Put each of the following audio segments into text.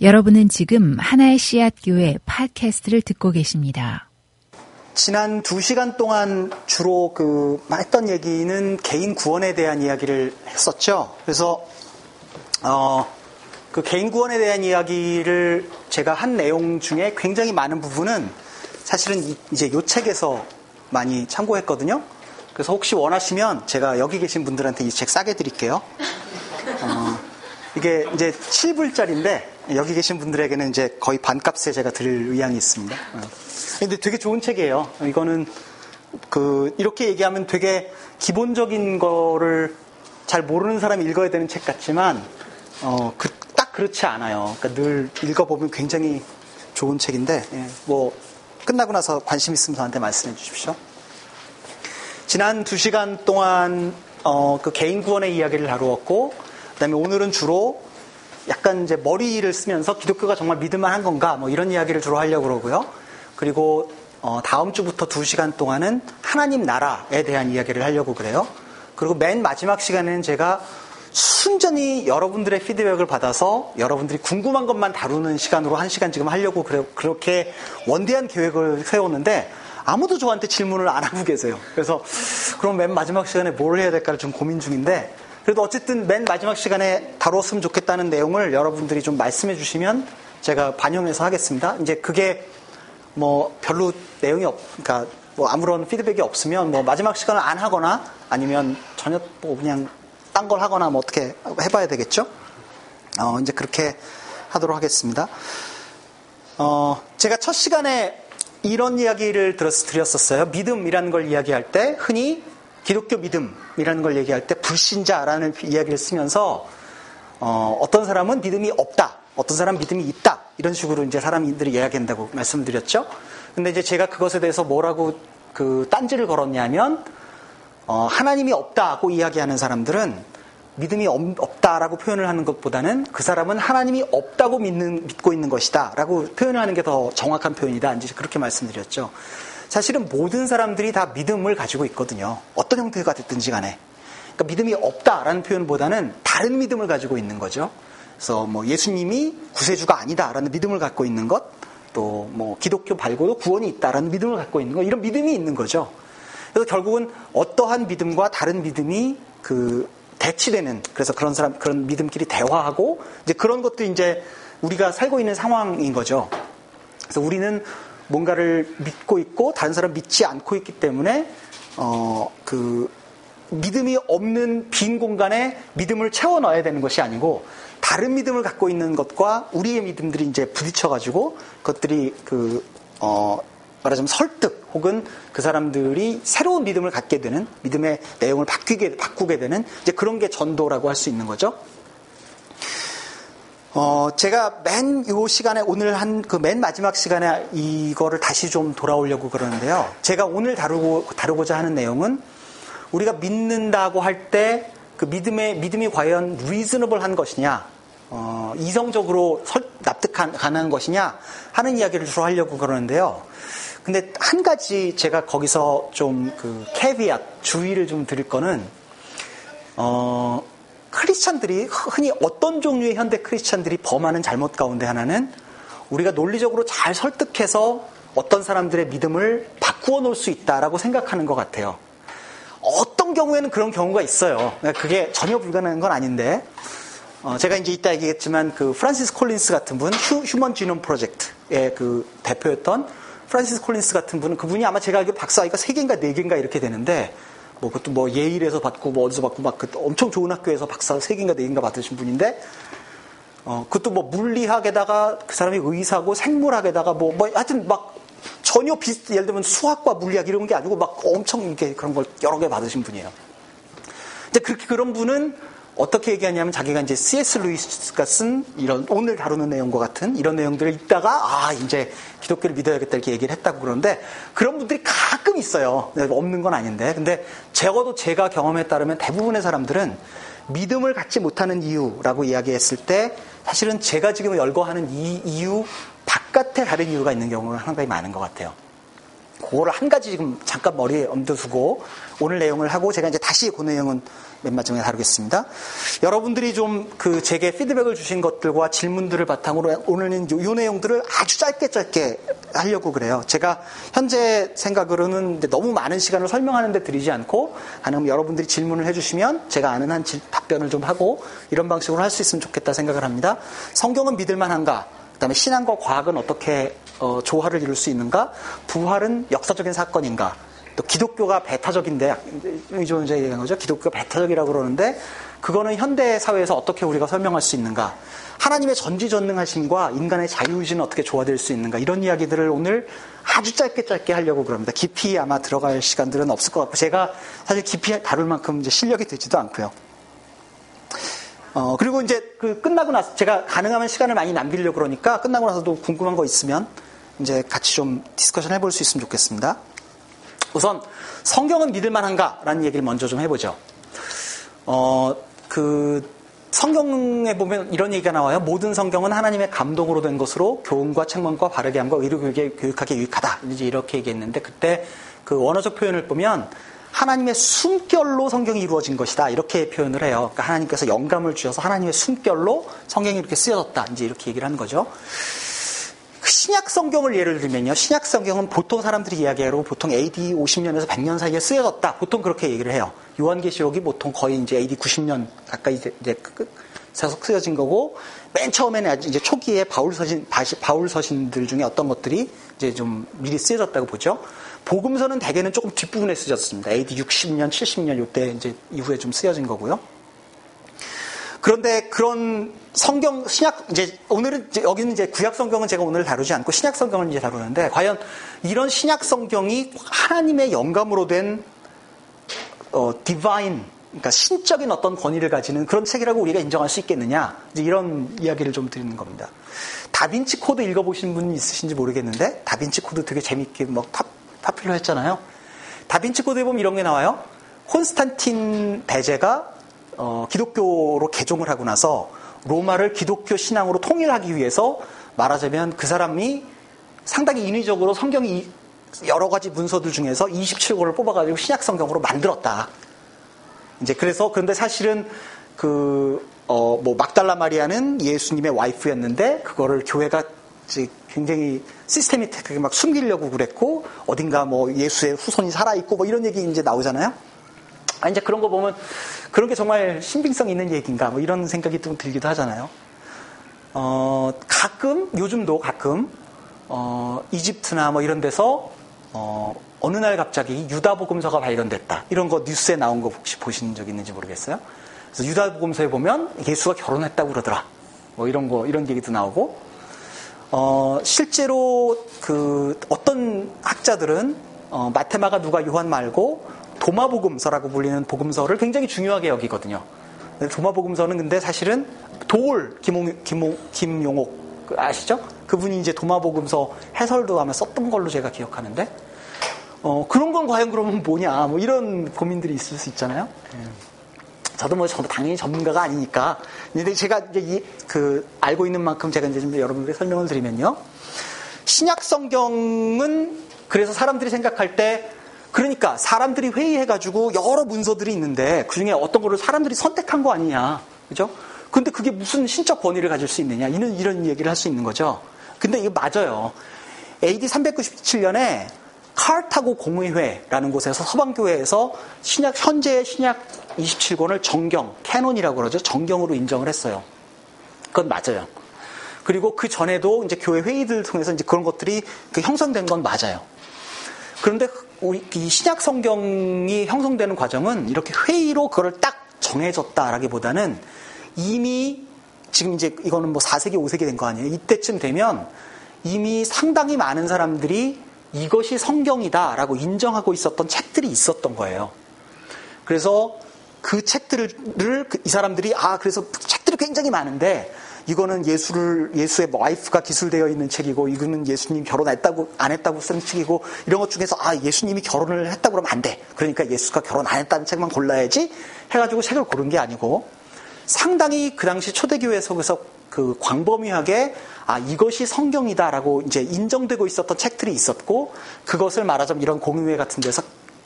여러분은 지금 하나의 씨앗 교회 팟캐스트를 듣고 계십니다. 지난 두 시간 동안 주로 그 했던 얘기는 개인 구원에 대한 이야기를 했었죠. 그래서 어, 그 개인 구원에 대한 이야기를 제가 한 내용 중에 굉장히 많은 부분은 사실은 이제 요 책에서 많이 참고했거든요. 그래서 혹시 원하시면 제가 여기 계신 분들한테 이 책 싸게 드릴게요. 어, 이게 이제 7불짜리인데 여기 계신 분들에게는 이제 거의 반값에 제가 드릴 의향이 있습니다. 어. 근데 되게 좋은 책이에요. 이거는 그 이렇게 얘기하면 되게 기본적인 거를 잘 모르는 사람이 읽어야 되는 책 같지만 어, 그, 딱 그렇지 않아요. 그러니까 늘 읽어보면 굉장히 좋은 책인데 예, 뭐 끝나고 나서 관심 있으면 저한테 말씀해 주십시오. 지난 두 시간 동안 어, 그 개인 구원의 이야기를 다루었고 그다음에 오늘은 주로 약간 이제 머리를 쓰면서 기독교가 정말 믿을만한 건가 뭐 이런 이야기를 주로 하려고 그러고요. 그리고 어, 다음 주부터 두 시간 동안은 하나님 나라에 대한 이야기를 하려고 그래요. 그리고 맨 마지막 시간에는 제가 순전히 여러분들의 피드백을 받아서 여러분들이 궁금한 것만 다루는 시간으로 한 시간 지금 하려고 그래, 그렇게 원대한 계획을 세웠는데 아무도 저한테 질문을 안 하고 계세요. 그래서 그럼 맨 마지막 시간에 뭘 해야 될까를 좀 고민 중인데 그래도 어쨌든 맨 마지막 시간에 다뤘으면 좋겠다는 내용을 여러분들이 좀 말씀해 주시면 제가 반영해서 하겠습니다. 이제 그게 뭐 별로 내용이 없, 그러니까 뭐 아무런 피드백이 없으면 뭐 마지막 시간을 안 하거나 아니면 전혀 뭐 그냥 딴 걸 하거나 뭐 어떻게 해봐야 되겠죠? 어, 이제 그렇게 하도록 하겠습니다. 어, 제가 첫 시간에 이런 이야기를 들었, 드렸었어요. 믿음이라는 걸 이야기할 때 흔히 기독교 믿음이라는 걸 얘기할 때 불신자라는 이야기를 쓰면서 어, 어떤 사람은 믿음이 없다. 어떤 사람 믿음이 있다. 이런 식으로 이제 사람들이 이야기한다고 말씀드렸죠. 근데 이제 제가 그것에 대해서 뭐라고 그 딴지를 걸었냐면 어, 하나님이 없다고 이야기하는 사람들은 믿음이 없다라고 표현을 하는 것보다는 그 사람은 하나님이 없다고 믿는, 믿고 있는 것이다 라고 표현을 하는 게 더 정확한 표현이다. 이제 그렇게 말씀드렸죠. 사실은 모든 사람들이 다 믿음을 가지고 있거든요. 어떤 형태가 됐든지 간에. 그러니까 믿음이 없다라는 표현보다는 다른 믿음을 가지고 있는 거죠. 그래서 뭐 예수님이 구세주가 아니다라는 믿음을 갖고 있는 것, 또 뭐 기독교 발고도 구원이 있다라는 믿음을 갖고 있는 것, 이런 믿음이 있는 거죠. 그래서 결국은 어떠한 믿음과 다른 믿음이 그 대치되는 그래서 그런 사람 그런 믿음끼리 대화하고 이제 그런 것도 이제 우리가 살고 있는 상황인 거죠. 그래서 우리는 뭔가를 믿고 있고 다른 사람 믿지 않고 있기 때문에 어 그 믿음이 없는 빈 공간에 믿음을 채워 넣어야 되는 것이 아니고 다른 믿음을 갖고 있는 것과 우리의 믿음들이 이제 부딪혀가지고 그것들이 그, 어, 말하자면 설득 혹은 그 사람들이 새로운 믿음을 갖게 되는 믿음의 내용을 바뀌게, 바꾸게 되는 이제 그런 게 전도라고 할 수 있는 거죠. 어, 제가 맨 요 시간에 오늘 한 그 맨 마지막 시간에 이거를 다시 좀 돌아오려고 그러는데요. 제가 오늘 다루고, 다루고자 하는 내용은 우리가 믿는다고 할 때 그 믿음의, 믿음이 과연 리즈너블 한 것이냐, 어, 이성적으로 설, 납득 가능한 것이냐 하는 이야기를 주로 하려고 그러는데요. 근데 한 가지 제가 거기서 좀 그 캐비앗 주의를 좀 드릴 거는 어 크리스찬들이 흔히 어떤 종류의 현대 크리스찬들이 범하는 잘못 가운데 하나는 우리가 논리적으로 잘 설득해서 어떤 사람들의 믿음을 바꾸어 놓을 수 있다라고 생각하는 것 같아요. 어떤 경우에는 그런 경우가 있어요. 그러니까 그게 전혀 불가능한 건 아닌데 어, 제가 이제 이따 얘기했지만 그 프란시스 콜린스 같은 분, 휴, human genome 프로젝트의 그 대표였던 프란시스 콜린스 같은 분은 그분이 아마 제가 알기로 박사학위가 3개인가 4개인가 이렇게 되는데 뭐 그것도 뭐 예일에서 받고 뭐 어디서 받고 막 그 엄청 좋은 학교에서 박사 3개인가 4개인가 받으신 분인데 어, 그것도 뭐 물리학에다가 그 사람이 의사고 생물학에다가 뭐, 뭐 하여튼 막 전혀 비슷, 예를 들면 수학과 물리학 이런 게 아니고 막 엄청 이렇게 그런 걸 여러 개 받으신 분이에요. 이제 그렇게 그런 분은 어떻게 얘기하냐면 자기가 이제 C.S. 루이스가 쓴 이런 오늘 다루는 내용과 같은 이런 내용들을 읽다가 아 이제 기독교를 믿어야겠다 이렇게 얘기를 했다고 그러는데 그런 분들이 가끔 있어요. 없는 건 아닌데 근데 적어도 제가 경험에 따르면 대부분의 사람들은 믿음을 갖지 못하는 이유라고 이야기했을 때 사실은 제가 지금 열거하는 이 이유 바깥에 다른 이유가 있는 경우가 상당히 많은 것 같아요. 그거를 한 가지 지금 잠깐 머리에 엄두두고 오늘 내용을 하고 제가 이제 다시 그 내용은 몇 마 중에 다루겠습니다. 여러분들이 좀 그 제게 피드백을 주신 것들과 질문들을 바탕으로 오늘은 요, 요 내용들을 아주 짧게 짧게 하려고 그래요. 제가 현재 생각으로는 너무 많은 시간을 설명하는데 드리지 않고 가능하면 여러분들이 질문을 해주시면 제가 아는 한 답변을 좀 하고 이런 방식으로 할 수 있으면 좋겠다 생각을 합니다. 성경은 믿을만한가? 그다음에 신앙과 과학은 어떻게 어, 조화를 이룰 수 있는가? 부활은 역사적인 사건인가? 또 기독교가 배타적인데 이제 얘기한 거죠. 기독교가 배타적이라고 그러는데 그거는 현대 사회에서 어떻게 우리가 설명할 수 있는가? 하나님의 전지전능하심과 인간의 자유의지는 어떻게 조화될 수 있는가? 이런 이야기들을 오늘 아주 짧게 짧게 하려고 그럽니다. 깊이 아마 들어갈 시간들은 없을 것 같고 제가 사실 깊이 다룰 만큼 이제 실력이 되지도 않고요. 어, 그리고 이제 그 끝나고 나서 제가 가능하면 시간을 많이 남기려고 그러니까 끝나고 나서도 궁금한 거 있으면 이제 같이 좀 discussion 해볼 수 있으면 좋겠습니다. 우선 성경은 믿을 만한가라는 얘기를 먼저 좀 해보죠. 어, 그 성경에 보면 이런 얘기가 나와요. 모든 성경은 하나님의 감동으로 된 것으로 교훈과 책망과 바르게 함과 의로 교육에 교육하기 유익하다. 이제 이렇게 얘기했는데 그때 그 원어적 표현을 보면 하나님의 숨결로 성경이 이루어진 것이다. 이렇게 표현을 해요. 그러니까 하나님께서 영감을 주셔서 하나님의 숨결로 성경이 이렇게 쓰여졌다. 이제 이렇게 얘기를 하는 거죠. 신약 성경을 예를 들면요. 신약 성경은 보통 사람들이 이야기하로 보통 AD 50년에서 100년 사이에 쓰여졌다. 보통 그렇게 얘기를 해요. 요한계시록이 보통 거의 이제 AD 90년 가까이 이제 계속 쓰여진 거고 맨 처음에는 이제 초기에 바울 서신 바울 서신들 중에 어떤 것들이 이제 좀 미리 쓰여졌다고 보죠. 복음서는 대개는 조금 뒷부분에 쓰여졌습니다. AD 60년, 70년 요때 이제 이후에 좀 쓰여진 거고요. 그런데 그런 성경 신약 이제 오늘은 이제 여기는 이제 구약 성경은 제가 오늘 다루지 않고 신약 성경을 이제 다루는데 과연 이런 신약 성경이 하나님의 영감으로 된 어, divine 그러니까 신적인 어떤 권위를 가지는 그런 책이라고 우리가 인정할 수 있겠느냐 이제 이런 이야기를 좀 드리는 겁니다. 다빈치 코드 읽어보신 분 있으신지 모르겠는데 다빈치 코드 되게 재밌게 막 파, popular 했잖아요. 다빈치 코드에 보면 이런 게 나와요. 콘스탄틴 대제가 어, 기독교로 개종을 하고 나서 로마를 기독교 신앙으로 통일하기 위해서 말하자면 그 사람이 상당히 인위적으로 성경이 여러 가지 문서들 중에서 27권을 뽑아가지고 신약 성경으로 만들었다. 이제 그래서 그런데 사실은 그, 어, 뭐, 막달라 마리아는 예수님의 와이프였는데 그거를 교회가 굉장히 시스테미틱하게 막 숨기려고 그랬고 어딘가 뭐 예수의 후손이 살아 있고 뭐 이런 얘기 이제 나오잖아요. 아, 이제 그런 거 보면 그런 게 정말 신빙성 있는 얘기인가 뭐 이런 생각이 좀 들기도 하잖아요. 어, 가끔 요즘도 가끔 어, 이집트나 뭐 이런 데서 어, 어느 날 갑자기 유다 복음서가 발견됐다 이런 거 뉴스에 나온 거 혹시 보신 적 있는지 모르겠어요. 그래서 유다 복음서에 보면 예수가 결혼했다고 그러더라. 뭐 이런 거 이런 얘기도 나오고 어, 실제로 그 어떤 학자들은 어, 마테마가 누가 요한 말고 도마복음서라고 불리는 복음서를 굉장히 중요하게 여기거든요. 도마복음서는 근데 사실은 도올 김용, 김용, 김용옥 그 아시죠? 그분이 이제 도마복음서 해설도 하면 썼던 걸로 제가 기억하는데 어, 그런 건 과연 그러면 뭐냐 뭐 이런 고민들이 있을 수 있잖아요. 예. 저도 뭐 당연히 전문가가 아니니까 근데 제가 이제 이, 그 알고 있는 만큼 제가 이제 좀 여러분들에게 설명을 드리면요. 신약 성경은 그래서 사람들이 생각할 때 그러니까 사람들이 회의해가지고 여러 문서들이 있는데 그 중에 어떤 거를 사람들이 선택한 거 아니냐. 그죠? 근데 그게 무슨 신적 권위를 가질 수 있느냐. 이런, 이런 얘기를 할 수 있는 거죠. 근데 이거 맞아요. AD 397년에 카르타고 공의회라는 곳에서 서방교회에서 신약, 현재의 신약 27권을 정경, canon이라고 그러죠. 정경으로 인정을 했어요. 그건 맞아요. 그리고 그 전에도 이제 교회 회의들 통해서 이제 그런 것들이 그 형성된 건 맞아요. 그런데 우리 이 신약 성경이 형성되는 과정은 이렇게 회의로 그걸 딱 정해졌다라기보다는 이미 지금 이제 이거는 뭐 4세기, 5세기 된 거 아니에요. 이때쯤 되면 이미 상당히 많은 사람들이 이것이 성경이다라고 인정하고 있었던 책들이 있었던 거예요. 그래서 그 책들을 그이 사람들이 아 그래서 책들이 굉장히 많은데 이거는 예수를 예수의 와이프가 기술되어 있는 책이고 이거는 예수님 결혼했다고 안 했다고 쓴 책이고 이런 것 중에서 아 예수님이 결혼을 했다고 그러면 안 돼. 그러니까 예수가 결혼 안 했다는 책만 골라야지 해가지고 책을 고른 게 아니고 상당히 그 당시 초대교회 속에서 그 광범위하게 아 이것이 성경이다라고 이제 인정되고 있었던 책들이 있었고 그것을 말하자면 이런 공유회 같은 데서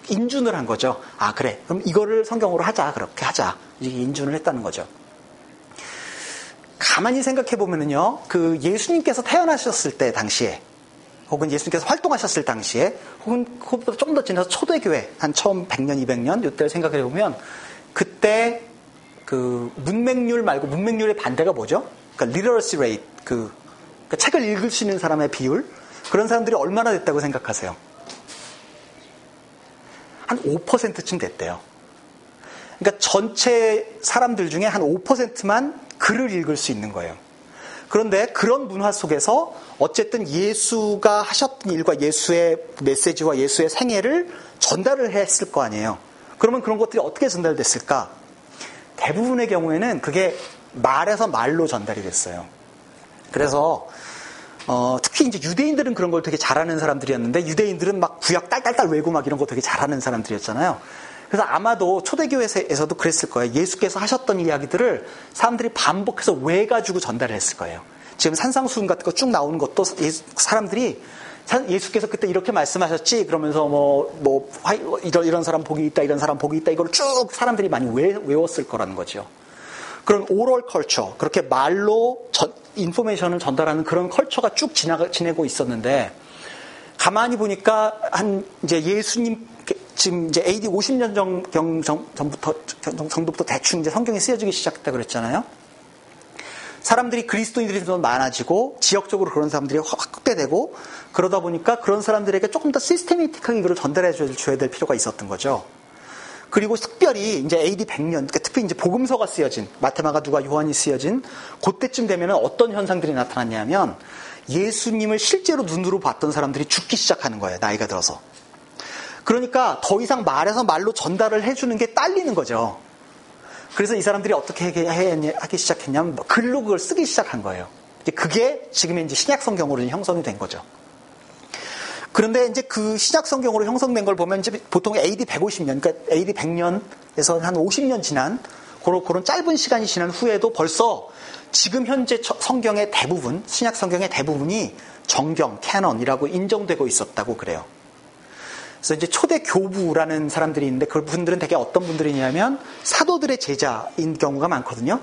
인준을 한 거죠. 아 그래 그럼 이거를 성경으로 하자 그렇게 하자 이게 인준을 했다는 거죠. 가만히 생각해 보면은요 그 예수님께서 태어나셨을 때 당시에 혹은 예수님께서 활동하셨을 당시에 혹은 그것보다 조금 더 지나서 초대교회 한 처음 100년 200년 이때를 생각해 보면 그때 그 문맹률 말고 문맹률의 반대가 뭐죠? 그러니까 literacy 그 그러니까 책을 읽을 수 있는 사람의 비율 그런 사람들이 얼마나 됐다고 생각하세요? 한 5%쯤 됐대요. 그러니까 전체 사람들 중에 한 5%만 글을 읽을 수 있는 거예요. 그런데 그런 문화 속에서 어쨌든 예수가 하셨던 일과 예수의 메시지와 예수의 생애를 전달을 했을 거 아니에요. 그러면 그런 것들이 어떻게 전달됐을까? 대부분의 경우에는 그게 말에서 말로 전달이 됐어요. 그래서 어, 특히 이제 유대인들은 그런 걸 되게 잘하는 사람들이었는데 유대인들은 막 구약 딸딸딸 외고 막 이런 거 되게 잘하는 사람들이었잖아요. 그래서 아마도 초대교회에서도 그랬을 거예요. 예수께서 하셨던 이야기들을 사람들이 반복해서 외가지고 전달을 했을 거예요. 지금 산상수훈 같은 거 쭉 나오는 것도 사람들이 예수께서 그때 이렇게 말씀하셨지 그러면서 뭐, 뭐, 이런, 이런 사람 복이 있다, 이런 사람 복이 있다, 이걸 쭉 사람들이 많이 외, 외웠을 거라는 거죠. 그런 오럴 컬처, 그렇게 말로 전, 인포메이션을 전달하는 그런 컬처가 쭉 지나가, 지내고 있었는데, 가만히 보니까 한 이제 예수님 지금 이제 AD 50년 전, 전부터 정도부터 대충 이제 성경이 쓰여지기 시작했다 그랬잖아요. 사람들이 그리스도인들이 좀 많아지고 지역적으로 그런 사람들이 확대되고 그러다 보니까 그런 사람들에게 조금 더 시스테미틱하게 이걸 전달해 줘야 될 필요가 있었던 거죠. 그리고 특별히 이제 AD 100년, 그러니까 특히 이제 복음서가 쓰여진 마테마가 누가 요한이 쓰여진 그때쯤 되면 어떤 현상들이 나타났냐면 예수님을 실제로 눈으로 봤던 사람들이 죽기 시작하는 거예요. 나이가 들어서. 그러니까 더 이상 말해서 말로 전달을 해주는 게 딸리는 거죠. 그래서 이 사람들이 어떻게 하기 시작했냐면 글로 그걸 쓰기 시작한 거예요. 그게 지금의 이제 신약 성경으로 형성이 된 거죠. 그런데 이제 그 신약 성경으로 형성된 걸 보면 이제 보통 AD 150년, 그러니까 AD 100년에서 한 50년 지난 그런, 그런 짧은 시간이 지난 후에도 벌써 지금 현재 성경의 대부분, 신약 성경의 대부분이 정경, 캐넌이라고 인정되고 있었다고 그래요. 그래서 이제 초대 교부라는 사람들이 있는데 그 분들은 되게 어떤 분들이냐면 사도들의 제자인 경우가 많거든요.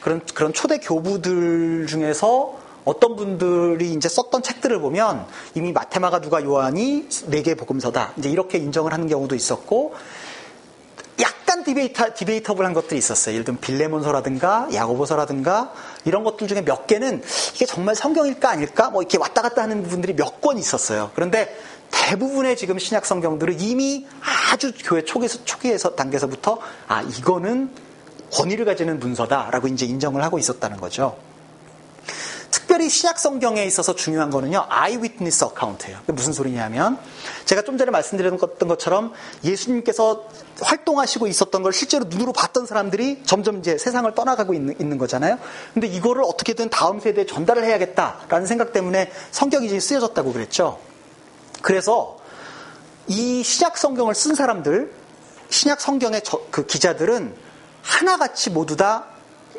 그런 그런 초대 교부들 중에서 어떤 분들이 이제 썼던 책들을 보면 이미 마테마가 누가 요한이 네 개 복음서다. 이제 이렇게 인정을 하는 경우도 있었고 약간 디베이터, 디베이터블한 것들이 있었어요. 예를 들면 빌레몬서라든가 야고보서라든가 이런 것들 중에 몇 개는 이게 정말 성경일까 아닐까 뭐 이렇게 왔다 갔다 하는 부분들이 몇 권 있었어요. 그런데 대부분의 지금 신약 성경들은 이미 아주 교회 초기에서, 초기에서 단계에서부터 아 이거는 권위를 가지는 문서다라고 이제 인정을 하고 있었다는 거죠. 신약 성경에 있어서 중요한 거는요, 아이위트니스 어카운트예요. 무슨 소리냐면 제가 좀 전에 말씀드렸던 것처럼 예수님께서 활동하시고 있었던 걸 실제로 눈으로 봤던 사람들이 점점 이제 세상을 떠나가고 있는, 있는 거잖아요. 근데 이거를 어떻게든 다음 세대에 전달을 해야겠다라는 생각 때문에 성경이 이제 쓰여졌다고 그랬죠. 그래서 이 신약 성경을 쓴 사람들, 신약 성경의 저, 그 기자들은 하나같이 모두 다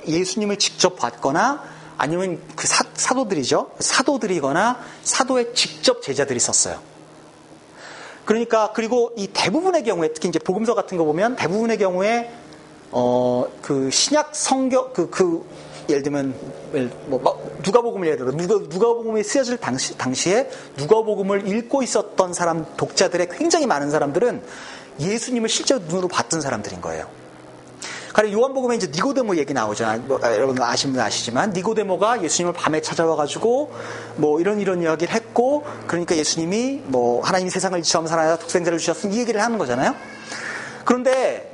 예수님을 직접 봤거나 아니면 그 사, 사도들이죠. 사도들이거나 사도의 직접 제자들이 썼어요. 그러니까 그리고 이 대부분의 경우에 특히 이제 복음서 같은 거 보면 대부분의 경우에 어 그 신약 성경 그그 그 예를 들면 뭐, 뭐 누가복음을 예를 들어 누가 누가복음이 쓰여질 당시 당시에 누가복음을 읽고 있었던 사람 독자들의 굉장히 많은 사람들은 예수님을 실제로 눈으로 봤던 사람들인 거예요. 가령 요한복음에 이제 니고데모 얘기 나오잖아요. 뭐, 아, 여러분 아시면 아시지만 니고데모가 예수님을 밤에 찾아와 가지고 뭐 이런 이런 이야기를 했고 그러니까 예수님이 뭐 하나님 세상을 처음 살아야 독생자를 주셨으니 이 얘기를 하는 거잖아요. 그런데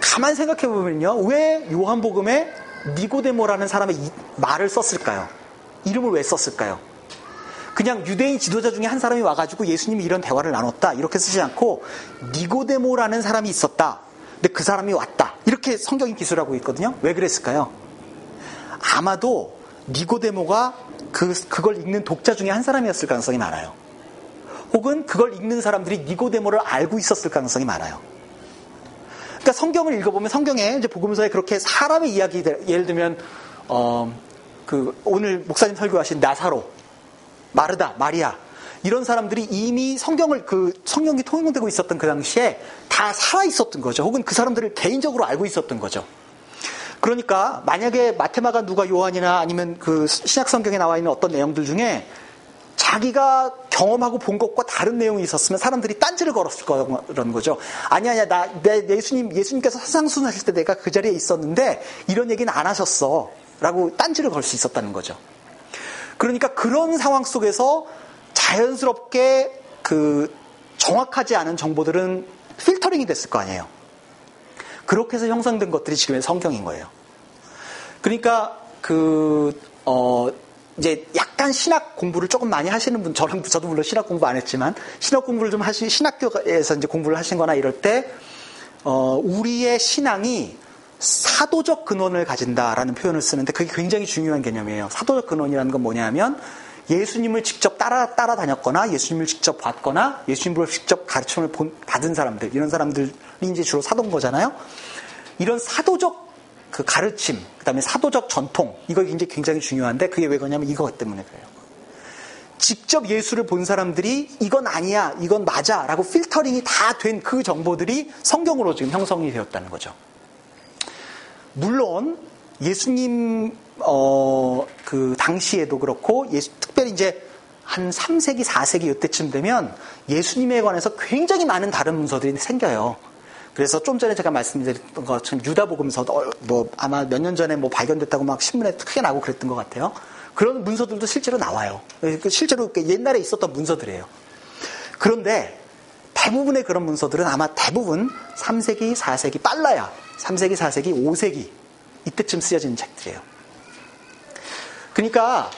가만 생각해 보면요, 왜 요한복음에 니고데모라는 사람의 말을 썼을까요? 이름을 왜 썼을까요? 그냥 유대인 지도자 중에 한 사람이 와가지고 예수님이 이런 대화를 나눴다 이렇게 쓰지 않고 니고데모라는 사람이 있었다. 근데 그 사람이 왔다. 이렇게 성경이 기술하고 있거든요. 왜 그랬을까요? 아마도 니고데모가 그, 그걸 읽는 독자 중에 한 사람이었을 가능성이 많아요. 혹은 그걸 읽는 사람들이 니고데모를 알고 있었을 가능성이 많아요. 그러니까 성경을 읽어보면 성경에 이제 복음서에 그렇게 사람의 이야기들, 예를 들면, 어, 그 오늘 목사님 설교하신 나사로, 마르다, 마리아 이런 사람들이 이미 성경을 그 성경이 통용되고 있었던 그 당시에 다 살아 있었던 거죠. 혹은 그 사람들을 개인적으로 알고 있었던 거죠. 그러니까 만약에 마테마가 누가 요한이나 아니면 그 신약 성경에 나와 있는 어떤 내용들 중에 자기가 경험하고 본 것과 다른 내용이 있었으면 사람들이 딴지를 걸었을 거라는 거죠. 아니 아니야 나 내 예수님 예수님께서 사상순 하실 때 내가 그 자리에 있었는데 이런 얘기는 안 하셨어 라고 딴지를 걸 수 있었다는 거죠. 그러니까 그런 상황 속에서 자연스럽게 그 정확하지 않은 정보들은 필터링이 됐을 거 아니에요. 그렇게 해서 형성된 것들이 지금의 성경인 거예요. 그러니까 그, 어, 이제 약간 신학 공부를 조금 많이 하시는 분, 저랑 저도 물론 신학 공부 안 했지만, 신학 공부를 좀 하시, 신학교에서 이제 공부를 하신 거나 이럴 때, 어, 우리의 신앙이 사도적 근원을 가진다라는 표현을 쓰는데 그게 굉장히 중요한 개념이에요. 사도적 근원이라는 건 뭐냐면, 예수님을 직접 따라, 따라다녔거나, 예수님을 직접 봤거나, 예수님으로 직접 가르침을 받은 사람들, 이런 사람들이 이제 주로 사도인 거잖아요. 이런 사도적 그 가르침, 그 다음에 사도적 전통, 이거 굉장히 굉장히 중요한데, 그게 왜 그러냐면 이거 때문에 그래요. 직접 예수를 본 사람들이 이건 아니야, 이건 맞아, 라고 필터링이 다 된 그 정보들이 성경으로 지금 형성이 되었다는 거죠. 물론, 예수님 어, 그 당시에도 그렇고 예수, 특별히 이제 한 3세기, 4세기 이때쯤 되면 예수님에 관해서 굉장히 많은 다른 문서들이 생겨요. 그래서 좀 전에 제가 말씀드렸던 것처럼 유다복음서도 어, 뭐 아마 몇 년 전에 뭐 발견됐다고 막 신문에 크게 나고 그랬던 것 같아요. 그런 문서들도 실제로 나와요. 그 실제로 옛날에 있었던 문서들이에요. 그런데 대부분의 그런 문서들은 아마 대부분 3세기, 4세기 빨라야 3세기, 4세기, 5세기 이때쯤 쓰여진 책들이에요. 그러니까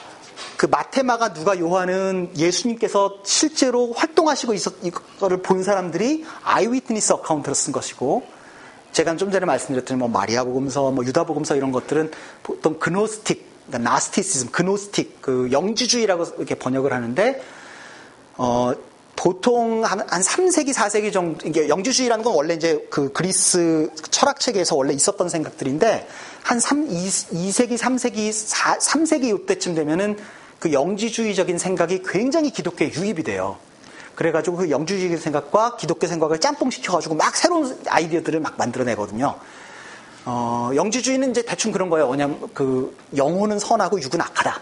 그 마테마가 누가 요한은 예수님께서 실제로 활동하시고 있었 이거를 본 사람들이 아이위트니스 어카운트로 쓴 것이고 제가 좀 전에 말씀드렸던 뭐 마리아 복음서, 뭐 유다 복음서 이런 것들은 보통 그노스틱, 그러니까 나스티시즘, 그노스틱, 그 영지주의라고 이렇게 번역을 하는데 어 보통 한, 한 3세기, 4세기 정도, 이게 영지주의라는 건 원래 이제 그 그리스 철학체계에서 원래 있었던 생각들인데, 한 3, 2, 2세기, 3세기, 4, 3세기 이때쯤 되면은 그 영지주의적인 생각이 굉장히 기독교에 유입이 돼요. 그래가지고 그 영주주의 생각과 기독교 생각을 짬뽕시켜가지고 막 새로운 아이디어들을 막 만들어내거든요. 어, 영지주의는 이제 대충 그런 거예요. 왜냐면 그 영혼은 선하고 육은 악하다.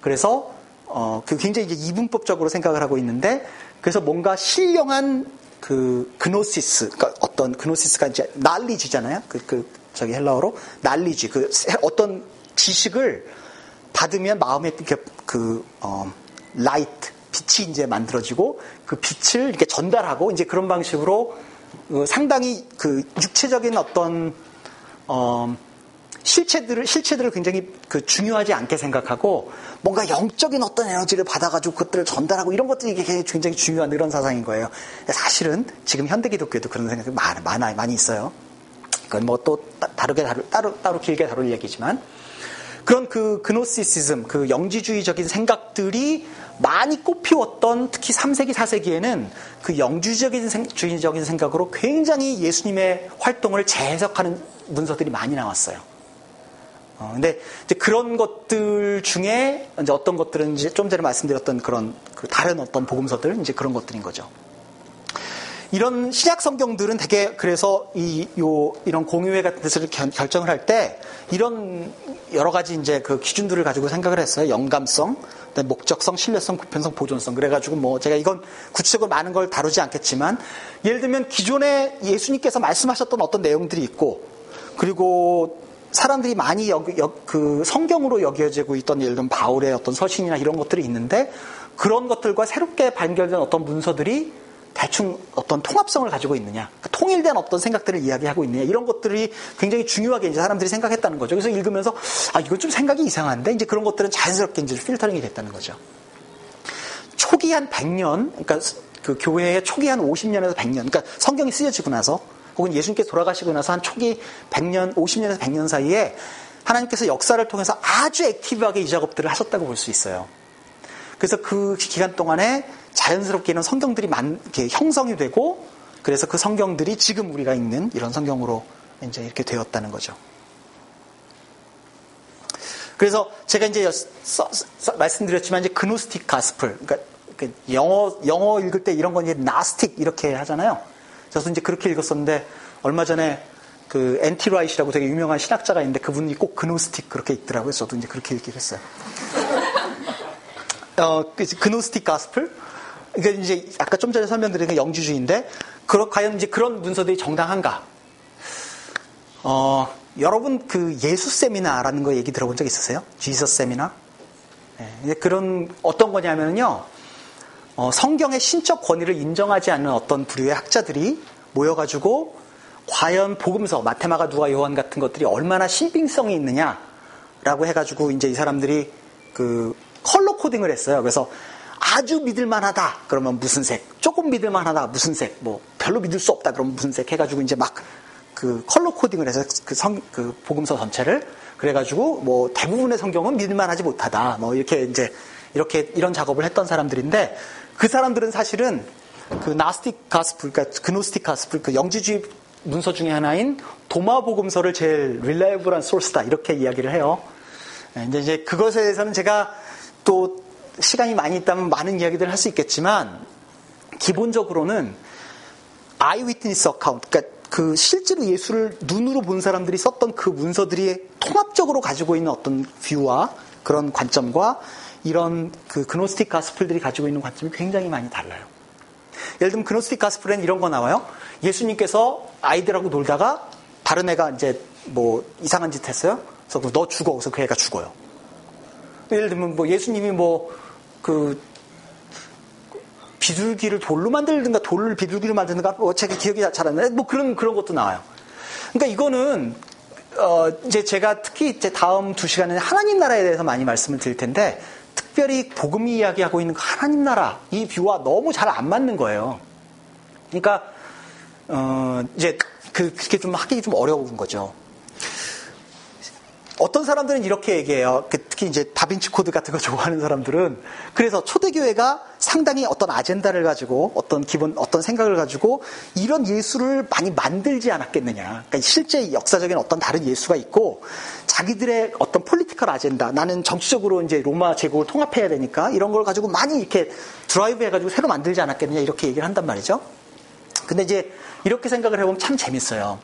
그래서 어, 그 굉장히 이제 이분법적으로 생각을 하고 있는데 그래서 뭔가 신령한 그 그노시스, 그러니까 어떤 그노시스가 이제 날리지잖아요. 그, 그 저기 헬라어로 knowledge 그 어떤 지식을 받으면 마음에 그 어, light 빛이 이제 만들어지고 그 빛을 이렇게 전달하고 이제 그런 방식으로 그 상당히 그 육체적인 어떤 어, 실체들을 실체들을 굉장히 그 중요하지 않게 생각하고 뭔가 영적인 어떤 에너지를 받아가지고 그것들을 전달하고 이런 것들이 굉장히 중요한 그런 사상인 거예요. 사실은 지금 현대 기독교에도 그런 생각이 많아 많이 있어요. 그건 뭐 또 다르게 다루, 따로 따로 길게 다룰 얘기지만 그런 그 그노시시즘, 그 영지주의적인 생각들이 많이 꽃피웠던 특히 3세기, 4세기에는 그 영주적인 주의적인 생각으로 굉장히 예수님의 활동을 재해석하는 문서들이 많이 나왔어요. 어, 근데 이제 그런 것들 중에 이제 어떤 것들은 이제 좀 전에 말씀드렸던 그런 그 다른 어떤 복음서들 이제 그런 것들인 거죠. 이런 신약 성경들은 되게 그래서 이 요 이런 공유회 같은 데서 결정을 할 때 이런 여러 가지 이제 그 기준들을 가지고 생각을 했어요. 영감성, 목적성, 신뢰성, 보편성, 보존성. 그래가지고 뭐 제가 이건 구체적으로 많은 걸 다루지 않겠지만 예를 들면 기존에 예수님께서 말씀하셨던 어떤 내용들이 있고 그리고 사람들이 많이 여기, 여, 그 성경으로 여겨지고 있던 예를 들면 바울의 어떤 서신이나 이런 것들이 있는데 그런 것들과 새롭게 발견된 어떤 문서들이 대충 어떤 통합성을 가지고 있느냐, 그 통일된 어떤 생각들을 이야기하고 있느냐, 이런 것들이 굉장히 중요하게 이제 사람들이 생각했다는 거죠. 그래서 읽으면서, 아, 이거 좀 생각이 이상한데, 이제 그런 것들은 자연스럽게 이제 필터링이 됐다는 거죠. 초기 한 100년, 그러니까 그 교회의 초기 한 50년에서 100년, 그러니까 성경이 쓰여지고 나서 혹은 예수님께서 돌아가시고 나서 한 초기 100년, 50년에서 100년 사이에 하나님께서 역사를 통해서 아주 액티브하게 이 작업들을 하셨다고 볼 수 있어요. 그래서 그 기간 동안에 자연스럽게 이런 성경들이 만, 이렇게 형성이 되고 그래서 그 성경들이 지금 우리가 읽는 이런 성경으로 이제 이렇게 되었다는 거죠. 그래서 제가 이제 써, 써, 말씀드렸지만 이제 Gnostic Gospel, 그러니까 그 영어 영어 읽을 때 이런 건 이제 Gnostic 이렇게 하잖아요. 저도 이제 그렇게 읽었었는데 얼마 전에 그 N.T. Wright이라고 되게 유명한 신학자가 있는데 그분이 꼭 Gnostic 그렇게 읽더라고요. 저도 이제 그렇게 읽기로 했어요. 어, 그 Gnostic Gospel? 이게 이제 아까 좀 전에 설명드린 게 영지주의인데, 그러, 과연 이제 그런 문서들이 정당한가? 어, 여러분 그 예수 세미나라는 거 얘기 들어본 적 있으세요? 지서 세미나? 네, 그런 어떤 거냐면요. 어, 성경의 신적 권위를 인정하지 않는 어떤 부류의 학자들이 모여가지고 과연 복음서, 마테마가 누가 요한 같은 것들이 얼마나 신빙성이 있느냐라고 해가지고 이제 이 사람들이 그 컬러 코딩을 했어요. 그래서 아주 믿을만하다. 그러면 무슨 색? 조금 믿을만하다. 무슨 색? 뭐 별로 믿을 수 없다. 그러면 무슨 색? 해가지고 이제 막 그 컬러 코딩을 해서 그, 성, 그 복음서 전체를 그래가지고 뭐 대부분의 성경은 믿을만하지 못하다. 뭐 이렇게 이제 이렇게 이런 작업을 했던 사람들인데 그 사람들은 사실은 그 나스틱 가스풀, 그러니까 그노스틱 가스풀, 그 영지주의 문서 중에 하나인 도마 복음서를 제일 릴레이블한 소스다 이렇게 이야기를 해요. 네, 이제 이제 그것에 대해서는 제가 또 시간이 많이 있다면 많은 이야기들을 할 수 있겠지만 기본적으로는 eyewitness account, 그러니까 그 실제로 예수를 눈으로 본 사람들이 썼던 그 문서들이 통합적으로 가지고 있는 어떤 view와 그런 관점과 이런 그 Gnostic Gospel들이 가지고 있는 관점이 굉장히 많이 달라요. 예를 들면 Gnostic Gospel에는 이런 거 나와요. 예수님께서 아이들하고 놀다가 다른 애가 이제 뭐 이상한 짓 했어요. 그래서 너 죽어. 그래서 그 애가 죽어요. 예를 들면 뭐 예수님이 뭐 그 비둘기를 돌로 만들든가 돌을 비둘기로 만드는가 뭐 제가 기억이 잘 안 나요. 뭐 그런 그런 것도 나와요. 그러니까 이거는 어 이제 제가 특히 이제 다음 두 시간에는 하나님 나라에 대해서 많이 말씀을 드릴 텐데 특별히 복음이 이야기하고 있는 그 하나님 나라 이 뷰와 너무 잘 안 맞는 거예요. 그러니까 어 이제 그 그게 좀 하기 좀 어려운 거죠. 어떤 사람들은 이렇게 얘기해요. 그 특히 이제 다빈치 코드 같은 거 좋아하는 사람들은 그래서 초대교회가 상당히 어떤 아젠다를 가지고 어떤 기본 어떤 생각을 가지고 이런 예수를 많이 만들지 않았겠느냐. 그러니까 실제 역사적인 어떤 다른 예수가 있고 자기들의 어떤 political 아젠다. 나는 정치적으로 이제 로마 제국을 통합해야 되니까 이런 걸 가지고 많이 이렇게 드라이브 해가지고 새로 만들지 않았겠느냐 이렇게 얘기를 한단 말이죠. 근데 이제 이렇게 생각을 해보면 참 재밌어요.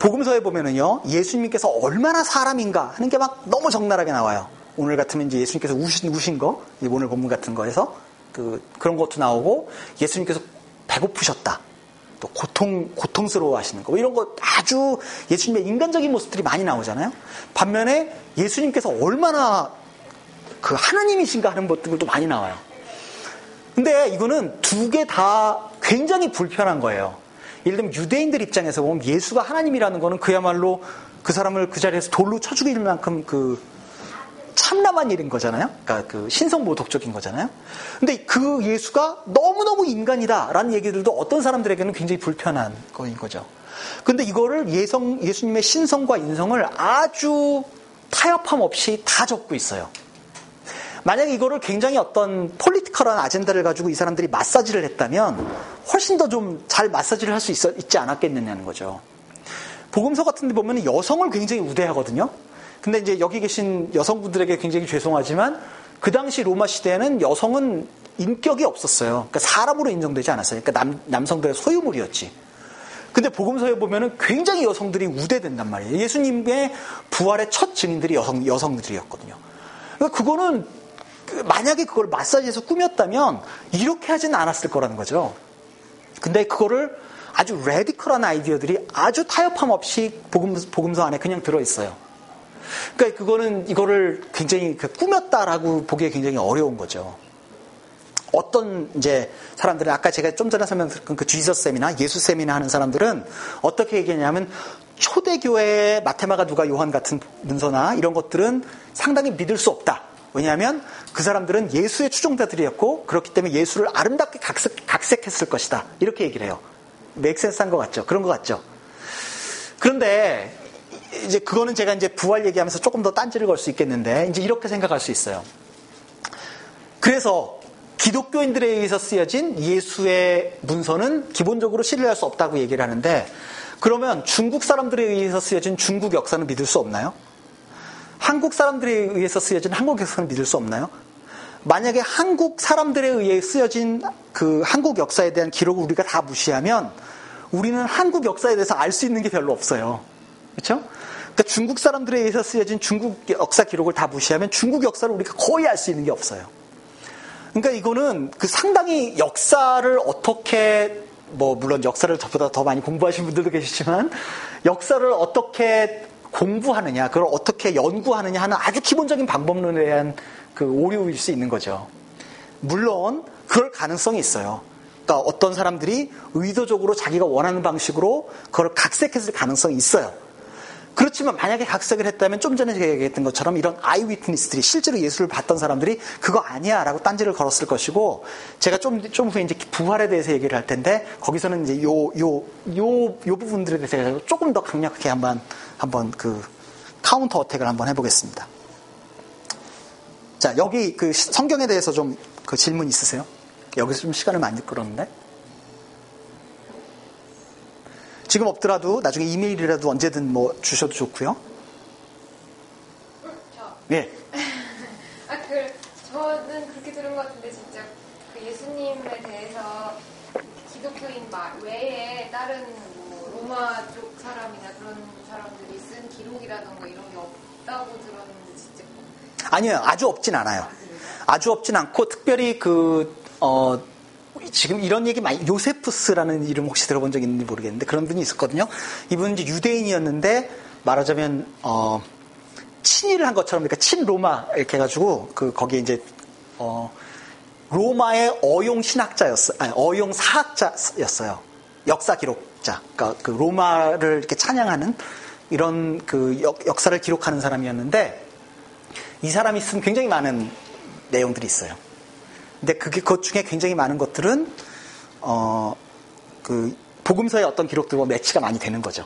복음서에 보면은요, 예수님께서 얼마나 사람인가 하는 게 막 너무 적나라하게 나와요. 오늘 같으면 이제 예수님께서 우신, 우신 거, 오늘 본문 같은 거에서 그, 그런 것도 나오고, 예수님께서 배고프셨다. 또 고통, 고통스러워 하시는 거. 뭐 이런 거 아주 예수님의 인간적인 모습들이 많이 나오잖아요. 반면에 예수님께서 얼마나 그 하나님이신가 하는 것들도 많이 나와요. 근데 이거는 두 개 다 굉장히 불편한 거예요. 예를 들면 유대인들 입장에서 보면 예수가 하나님이라는 거는 그야말로 그 사람을 그 자리에서 돌로 쳐 죽일 만큼 그 참람한 일인 거잖아요. 그러니까 그 신성모독적인 거잖아요. 근데 그 예수가 너무너무 인간이다라는 얘기들도 어떤 사람들에게는 굉장히 불편한 거인 거죠. 근데 이거를 예성, 예수님의 신성과 인성을 아주 타협함 없이 다 적고 있어요. 만약에 이거를 굉장히 어떤 political한 아젠다를 가지고 이 사람들이 마사지를 했다면 훨씬 더 좀 잘 마사지를 할 수 있지 않았겠느냐는 거죠. 복음서 같은 데 보면 여성을 굉장히 우대하거든요. 근데 이제 여기 계신 여성분들에게 굉장히 죄송하지만 그 당시 로마 시대에는 여성은 인격이 없었어요. 그러니까 사람으로 인정되지 않았어요. 그러니까 남, 남성들의 소유물이었지. 근데 복음서에 보면은 굉장히 여성들이 우대된단 말이에요. 예수님의 부활의 첫 증인들이 여성, 여성들이었거든요. 그러니까 그거는 그 만약에 그걸 마사지해서 꾸몄다면 이렇게 하지는 않았을 거라는 거죠. 근데 그거를 아주 레디컬한 아이디어들이 아주 타협함 없이 복음, 복음서 안에 그냥 들어있어요. 그러니까 그거는 이거를 굉장히 그 꾸몄다라고 보기에 굉장히 어려운 거죠. 어떤 이제 사람들은 아까 제가 좀 전에 설명드렸던 그 지저쌤이나 예수 쌤이나 하는 사람들은 어떻게 얘기하냐면 초대교회의 마테마가 누가 요한 같은 문서나 이런 것들은 상당히 믿을 수 없다. 왜냐하면 그 사람들은 예수의 추종자들이었고 그렇기 때문에 예수를 아름답게 각색, 각색 했을 것이다. 이렇게 얘기를 해요. 맥센스한 것 같죠? 그런 것 같죠? 그런데 이제 그거는 제가 이제 부활 얘기하면서 조금 더 딴지를 걸 수 있겠는데 이제 이렇게 생각할 수 있어요. 그래서 기독교인들에 의해서 쓰여진 예수의 문서는 기본적으로 신뢰할 수 없다고 얘기를 하는데 그러면 중국 사람들에 의해서 쓰여진 중국 역사는 믿을 수 없나요? 한국 사람들에 의해서 쓰여진 한국 역사는 믿을 수 없나요? 만약에 한국 사람들에 의해 쓰여진 그 한국 역사에 대한 기록을 우리가 다 무시하면 우리는 한국 역사에 대해서 알 수 있는 게 별로 없어요. 그렇죠? 그러니까 중국 사람들에 의해서 쓰여진 중국 역사 기록을 다 무시하면 중국 역사를 우리가 거의 알 수 있는 게 없어요. 그러니까 이거는 그 상당히 역사를 어떻게 뭐 물론 역사를 저보다 더 많이 공부하신 분들도 계시지만 역사를 어떻게 공부하느냐, 그걸 어떻게 연구하느냐 하는 아주 기본적인 방법론에 대한 그 오류일 수 있는 거죠. 물론 그럴 가능성이 있어요. 그러니까 어떤 사람들이 의도적으로 자기가 원하는 방식으로 그걸 각색했을 가능성이 있어요. 그렇지만 만약에 각색을 했다면 좀 전에 제가 얘기했던 것처럼 이런 아이 위트니스들이 실제로 예수를 봤던 사람들이 그거 아니야 라고 딴지를 걸었을 것이고 제가 좀, 좀 후에 이제 부활에 대해서 얘기를 할 텐데 거기서는 이제 요, 요, 요, 요 부분들에 대해서 조금 더 강력하게 한번, 한번 그 counter attack을 한번 해보겠습니다. 자, 여기 그 성경에 대해서 좀 그 질문 있으세요? 여기서 좀 시간을 많이 끌었는데. 지금 없더라도 나중에 이메일이라도 언제든 뭐 주셔도 좋고요. 저. 예. 아, 그, 저는 그렇게 들은 것 같은데, 진짜, 그 예수님에 대해서 기독교인 말 외에 다른 뭐, 로마 쪽 사람이나 그런 사람들이 쓴 기록이라던가 이런 게 없다고 들었는데, 진짜. 아니요, 아주 없진 않아요. 아주 없진 않고 특별히 그 어. 지금 이런 얘기 많이 요세푸스라는 이름 혹시 들어본 적 있는지 모르겠는데 그런 분이 있었거든요. 이분은 이제 유대인이었는데 말하자면 어 친일을 한 것처럼 그러니까 친로마 이렇게 해가지고 그 거기에 이제 어 로마의 어용 신학자였어, 아니, 어용 사학자였어요. 역사 기록 자, 그러니까 그 로마를 이렇게 찬양하는 이런 그 역, 역사를 기록하는 사람이었는데 이 사람이 쓴 굉장히 많은 내용들이 있어요. 근데 그게 그 중에 굉장히 많은 것들은 어 그 복음서의 어떤 기록들과 매치가 많이 되는 거죠.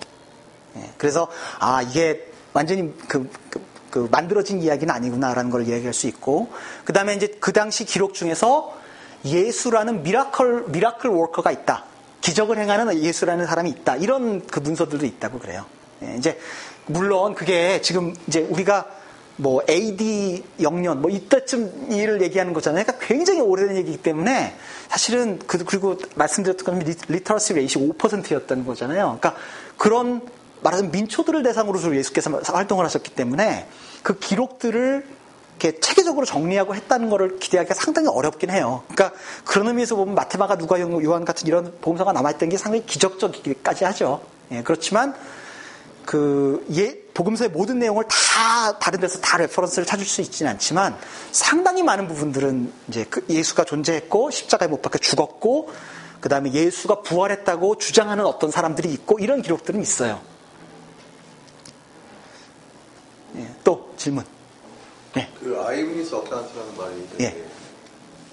예, 그래서 아 이게 완전히 그, 그, 그 만들어진 이야기는 아니구나라는 걸 이야기할 수 있고 그 다음에 이제 그 당시 기록 중에서 예수라는 miracle miracle worker가 있다. 기적을 행하는 예수라는 사람이 있다. 이런 그 문서들도 있다고 그래요. 예, 이제 물론 그게 지금 이제 우리가 뭐 AD 0년 뭐 이때쯤 일을 얘기하는 거잖아요. 그러니까 굉장히 오래된 얘기이기 때문에 사실은 그 그리고 말씀드렸던 것처럼 literacy rate이 5%였다는 거잖아요. 그러니까 그런 말하자면 민초들을 대상으로 예수께서 활동을 하셨기 때문에 그 기록들을 이렇게 체계적으로 정리하고 했다는 것을 기대하기가 상당히 어렵긴 해요. 그러니까 그런 의미에서 보면 마태 마가 누가 요한 같은 이런 복음서가 남아있던 게 상당히 기적적이기까지 하죠. 예, 그렇지만 그 예, 복음서의 모든 내용을 다 다른 데서 다 reference를 찾을 수 있지는 않지만 상당히 많은 부분들은 이제 그 예수가 존재했고 십자가에 못 박혀 죽었고 그 다음에 예수가 부활했다고 주장하는 어떤 사람들이 있고 이런 기록들은 있어요. 예, 또 질문. 네. 그 eyewitness account라는 말이 되게 예.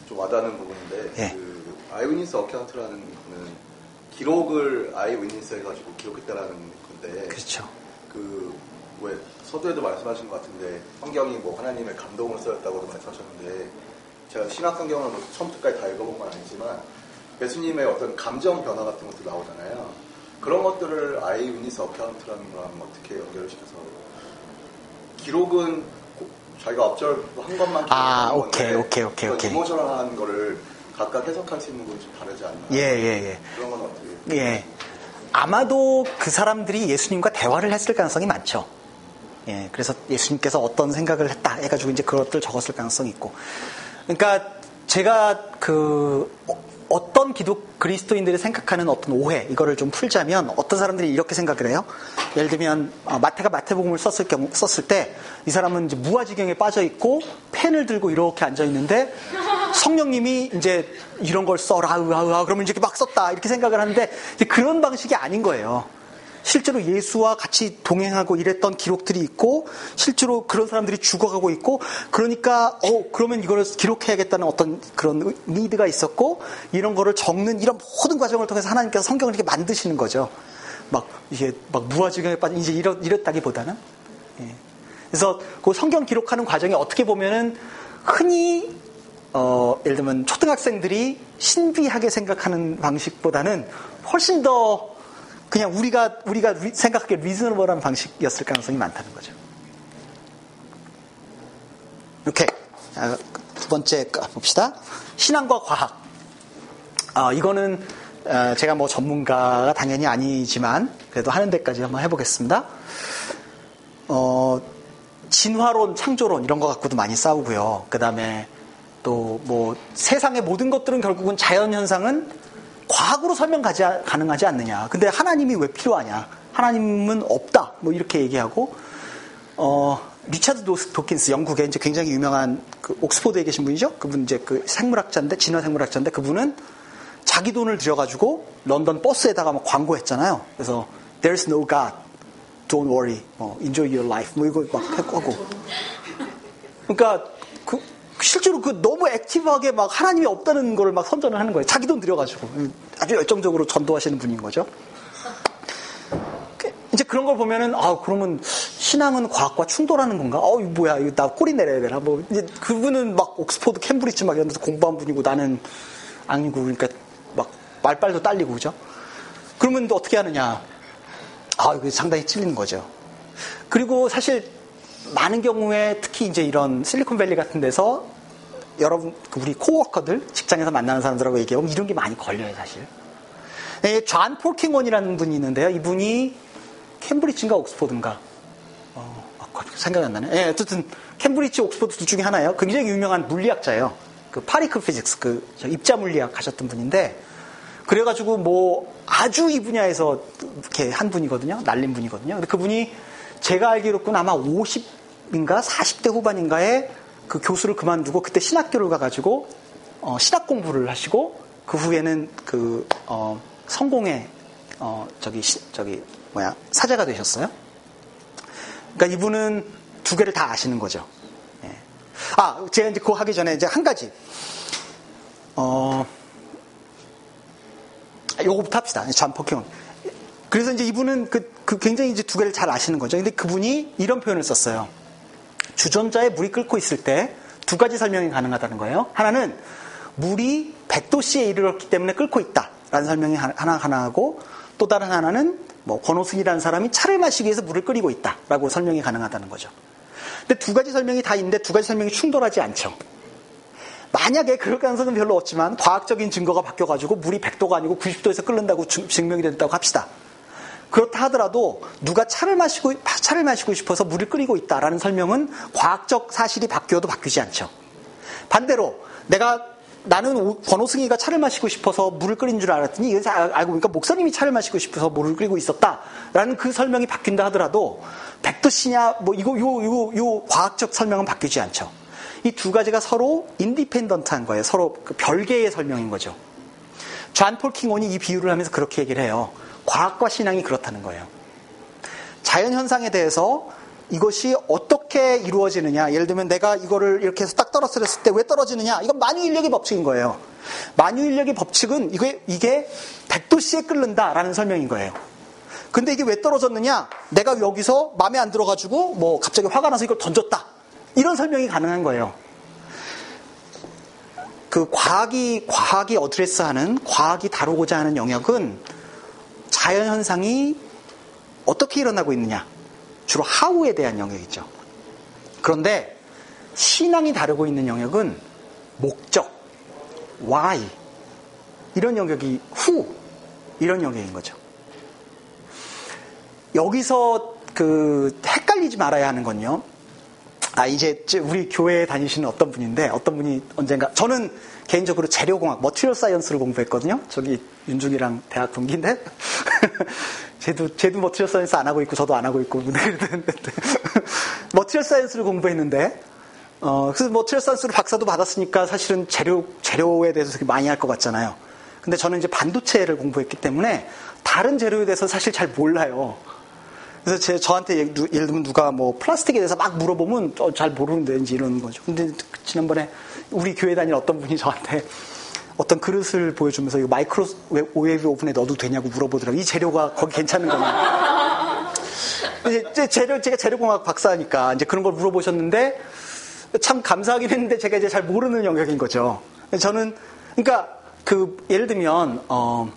좀 와닿는 부분인데 예. 그 eyewitness account라는 거는 기록을 eyewitness 해가지고 기록했다라는 건데 그렇죠. 그 왜 서두에도 말씀하신 것 같은데 성경이 뭐 하나님의 감동을 쓰였다고도 말씀하셨는데 제가 신약 성경을 뭐 처음부터 끝까지 다 읽어본 건 아니지만 예수님의 어떤 감정 변화 같은 것도 나오잖아요. 그런 것들을 eyewitness account라는 거랑 어떻게 연결을 시켜서 기록은 자기가 observe한 것만 아 오케이 오케이 오케이 오케이 emotional한 거를 각각 해석할 수 있는 건 좀 다르지 않나? 예예예. 예, 예. 그런 건 어떻게? 예. 아마도 그 사람들이 예수님과 대화를 했을 가능성이 많죠. 예. 그래서 예수님께서 어떤 생각을 했다 해가지고 이제 그것들 적었을 가능성이 있고. 그러니까 제가 그 어떤 기독 그리스도인들이 생각하는 어떤 오해 이거를 좀 풀자면 어떤 사람들이 이렇게 생각을 해요. 예를 들면 어, 마태가 마태복음을 썼을 경우 썼을 때 이 사람은 이제 무아지경에 빠져 있고 펜을 들고 이렇게 앉아 있는데 성령님이 이제 이런 걸 써라 으아 으아 그러면 이렇게 막 썼다 이렇게 생각을 하는데 그런 방식이 아닌 거예요. 실제로 예수와 같이 동행하고 이랬던 기록들이 있고 실제로 그런 사람들이 죽어가고 있고 그러니까 어 그러면 이거를 기록해야겠다는 어떤 그런 니드가 있었고 이런 거를 적는 이런 모든 과정을 통해서 하나님께서 성경을 이렇게 만드시는 거죠. 막 이게 막 무아지경에 빠진 이제 이렇, 이랬다기보다는 예. 그래서 그 성경 기록하는 과정이 어떻게 보면은 흔히 어, 예를 들면 초등학생들이 신비하게 생각하는 방식보다는 훨씬 더 그냥 우리가 우리가 생각하기에 리즈너블한 방식이었을 가능성이 많다는 거죠. 이렇게 아, 두 번째 봅시다. 신앙과 과학. 아, 이거는 어, 제가 뭐 전문가가 당연히 아니지만 그래도 하는 데까지 한번 해보겠습니다. 어, 진화론, 창조론 이런 거 갖고도 많이 싸우고요. 그 다음에 또 뭐 세상의 모든 것들은 결국은 자연 현상은 과학으로 설명 가능하지 않느냐. 근데 하나님이 왜 필요하냐? 하나님은 없다. 뭐 이렇게 얘기하고 어, 리차드 도킨스 영국의 이제 굉장히 유명한 그 옥스포드에 계신 분이죠. 그분 이제 그 생물학자인데 진화 생물학자인데 그분은 자기 돈을 들여가지고 런던 버스에다가 막 광고했잖아요. 그래서 There's no God, don't worry, 뭐, enjoy your life, 뭐 이거 막 하고. 그러니까 그 실제로 그 너무 액티브하게 막 하나님이 없다는 걸 막 선전을 하는 거예요. 자기 돈 들여가지고 아주 열정적으로 전도하시는 분인 거죠. 이제 그런 걸 보면은 아 그러면 신앙은 과학과 충돌하는 건가? 어 이거 뭐야 이거 나 꼬리 내려야 되나? 뭐 이제 그분은 막 옥스포드 캠브리지 막 이런 데서 공부한 분이고 나는 아니고 그러니까 막 말빨도 딸리고 그죠? 그러면 또 어떻게 하느냐? 아 이거 상당히 찔리는 거죠. 그리고 사실 많은 경우에 특히 이제 이런 실리콘밸리 같은 데서 여러분 그 우리 코워커들 직장에서 만나는 사람들하고 얘기하면 이런 게 많이 걸려요 사실. 네, 존 폴킹혼이라는 분이 있는데요. 이분이 캠브리지인가 옥스포드인가 어, 아, 생각이 안 나네. 예, 어쨌든 캠브리지 옥스포드 둘 중에 하나예요. 굉장히 유명한 물리학자예요. 그 particle physics 그 입자 물리학 하셨던 분인데 그래가지고 뭐 아주 이 분야에서 이렇게 한 분이거든요. 날린 분이거든요. 근데 그분이 제가 알기로는 아마 50인가 40대 후반인가에 그 교수를 그만두고 그때 신학교를 가가지고 어, 신학 공부를 하시고 그 후에는 그 어, 성공의 어, 저기 시, 저기 뭐야 사자가 되셨어요. 그러니까 이분은 두 개를 다 아시는 거죠. 예. 아 제가 이제 그거 하기 전에 이제 한 가지 어 요거부터 합시다. 잔 포켓몬. 그래서 이제 이분은 그, 그 굉장히 이제 두 개를 잘 아시는 거죠. 근데 그분이 이런 표현을 썼어요. 주전자에 물이 끓고 있을 때 두 가지 설명이 가능하다는 거예요. 하나는 물이 100도씨에 이르렀기 때문에 끓고 있다라는 설명이 하나 하나 하고 또 다른 하나는 뭐 권호승이라는 사람이 차를 마시기 위해서 물을 끓이고 있다라고 설명이 가능하다는 거죠. 근데 두 가지 설명이 다 있는데 두 가지 설명이 충돌하지 않죠. 만약에 그럴 가능성은 별로 없지만 과학적인 증거가 바뀌어가지고 물이 100도가 아니고 90도에서 끓는다고 증명이 된다고 합시다. 그렇다 하더라도 누가 차를 마시고 차를 마시고 싶어서 물을 끓이고 있다라는 설명은 과학적 사실이 바뀌어도 바뀌지 않죠. 반대로 내가 나는 권호승이가 차를 마시고 싶어서 물을 끓인 줄 알았더니 알고 보니까 목사님이 차를 마시고 싶어서 물을 끓이고 있었다라는 그 설명이 바뀐다 하더라도 백도 씨냐 뭐 이거 요 요 요 과학적 설명은 바뀌지 않죠. 이 두 가지가 서로 independent한 거예요. 서로 그 별개의 설명인 거죠. 존 폴킹혼이 이 비유를 하면서 그렇게 얘기를 해요. 과학과 신앙이 그렇다는 거예요. 자연 현상에 대해서 이것이 어떻게 이루어지느냐. 예를 들면 내가 이거를 이렇게 해서 딱 떨어뜨렸을 때 왜 떨어지느냐. 이건 만유 인력의 법칙인 거예요. 만유 인력의 법칙은 이게, 이게 100도씨에 끓는다라는 설명인 거예요. 근데 이게 왜 떨어졌느냐? 내가 여기서 마음에 안 들어가지고 뭐 갑자기 화가 나서 이걸 던졌다. 이런 설명이 가능한 거예요. 그 과학이, 과학이 어드레스하는, 과학이 다루고자 하는 영역은 자연 현상이 어떻게 일어나고 있느냐. 주로 하우에 대한 영역이죠. 그런데 신앙이 다루고 있는 영역은 목적, why 이런 영역이 후 이런 영역인 거죠. 여기서 그 헷갈리지 말아야 하는 건요. 아 이제 우리 교회에 다니시는 어떤 분인데 어떤 분이 언젠가 저는 개인적으로 재료공학, material science를 공부했거든요. 저기 윤중이랑 대학 동기인데 쟤도 쟤도 material science 안 하고 있고 저도 안 하고 있고 material science를 공부했는데 어 그래서 material science로 박사도 받았으니까 사실은 재료 재료에 대해서 되게 많이 알 것 같잖아요. 근데 저는 이제 반도체를 공부했기 때문에 다른 재료에 대해서 사실 잘 몰라요. 그래서 제 저한테 예를 들면 누가 뭐 플라스틱에 대해서 막 물어보면 어, 잘 모르는데 이제 이러는 거죠. 근데 지난번에 우리 교회 다니는 어떤 분이 저한테 어떤 그릇을 보여주면서 이거 마이크로웨이브 오븐에 넣어도 되냐고 물어보더라고요. 이 재료가 거기 괜찮은 거냐. 이제 재료, 제가 재료공학 박사니까 이제 그런 걸 물어보셨는데 참 감사하긴 했는데 제가 이제 잘 모르는 영역인 거죠. 저는, 그러니까 그, 예를 들면, 어,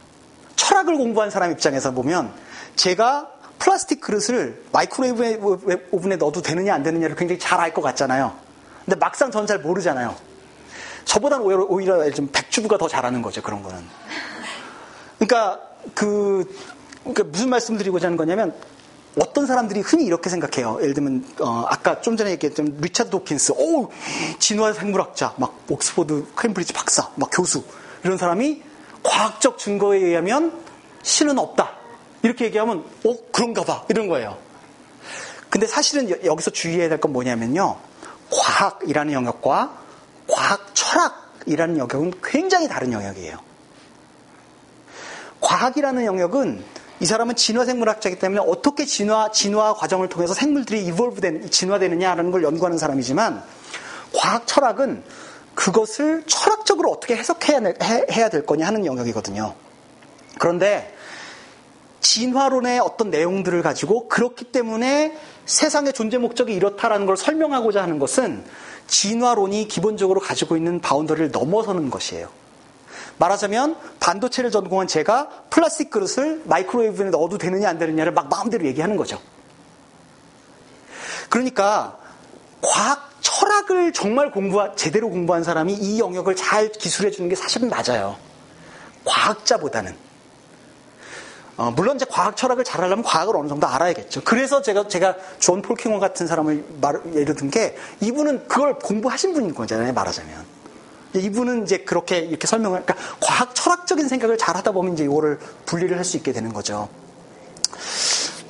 철학을 공부한 사람 입장에서 보면 제가 플라스틱 그릇을 microwave oven에 넣어도 되느냐 안 되느냐를 굉장히 잘 알 것 같잖아요. 근데 막상 전 잘 모르잖아요. 저보다는 오히려, 오히려 좀 백주부가 더 잘 아는 거죠, 그런 거는. 그러니까 그, 그러니까 무슨 말씀 드리고자 하는 거냐면 어떤 사람들이 흔히 이렇게 생각해요. 예를 들면 어, 아까 좀 전에 얘기했던 리차드 도킨스, 오 진화 생물학자, 막 옥스포드 캠브리지 박사, 막 교수 이런 사람이 과학적 증거에 의하면 신은 없다 이렇게 얘기하면 어 그런가 봐 이런 거예요. 근데 사실은 여, 기서 주의해야 될 건 뭐냐면요, 과학이라는 영역과 과학 철학이라는 영역은 굉장히 다른 영역이에요. 과학이라는 영역은 이 사람은 진화생물학자이기 때문에 어떻게 진화, 진화 과정을 통해서 생물들이 이볼브된, 진화되느냐라는 걸 연구하는 사람이지만 과학 철학은 그것을 철학적으로 어떻게 해석해야 해야 될 거냐 하는 영역이거든요. 그런데 진화론의 어떤 내용들을 가지고 그렇기 때문에 세상의 존재 목적이 이렇다라는 걸 설명하고자 하는 것은 진화론이 기본적으로 가지고 있는 boundary를 넘어서는 것이에요. 말하자면 반도체를 전공한 제가 플라스틱 그릇을 microwave에 넣어도 되느냐 안 되느냐를 막 마음대로 얘기하는 거죠. 그러니까 과학 철학을 정말 공부 제대로 공부한 사람이 이 영역을 잘 기술해 주는 게 사실은 맞아요. 과학자보다는. 어, 물론 이제 과학 철학을 잘 하려면 과학을 어느 정도 알아야겠죠. 그래서 제가 제가 존 폴킹혼 같은 사람을 말, 예를 든 게 이분은 그걸 공부하신 분인 거잖아요. 말하자면. 이분은 이제 그렇게 이렇게 설명을, 그러니까 과학 철학적인 생각을 잘 하다 보면 이제 이거를 분리를 할 수 있게 되는 거죠.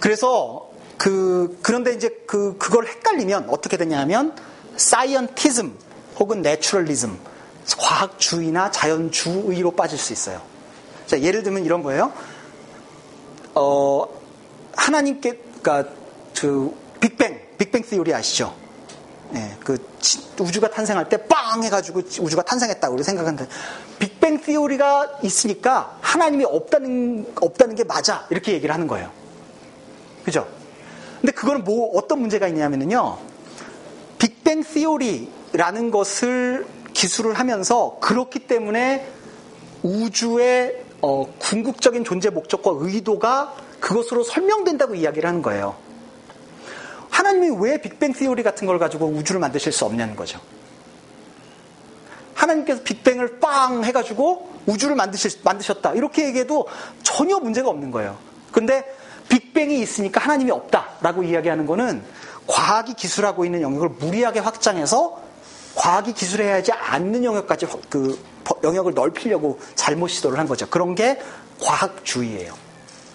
그래서 그, 그런데 이제 그, 그걸 헷갈리면 어떻게 되냐면, scientism 혹은 naturalism, 과학주의나 자연주의로 빠질 수 있어요. 자, 예를 들면 이런 거예요. 어, 하나님께, 그니까, 그, 빅뱅, 빅뱅 theory 아시죠? 예, 그 우주가 탄생할 때 빵 해가지고 우주가 탄생했다고 생각하는데 빅뱅 theory가 있으니까 하나님이 없다는 없다는 게 맞아 이렇게 얘기를 하는 거예요. 그죠? 근데 그거는 뭐 어떤 문제가 있냐면요. 빅뱅 티오리라는 것을 기술을 하면서 그렇기 때문에 우주의 어, 궁극적인 존재 목적과 의도가 그것으로 설명된다고 이야기를 하는 거예요. 하나님이 왜 빅뱅 티오리 같은 걸 가지고 우주를 만드실 수 없냐는 거죠. 하나님께서 빅뱅을 빵 해가지고 우주를 만드실, 만드셨다. 이렇게 얘기해도 전혀 문제가 없는 거예요. 근데 빅뱅이 있으니까 하나님이 없다라고 이야기하는 거는 과학이 기술하고 있는 영역을 무리하게 확장해서 과학이 기술해야 하지 않는 영역까지 그 영역을 넓히려고 잘못 시도를 한 거죠. 그런 게 과학주의예요.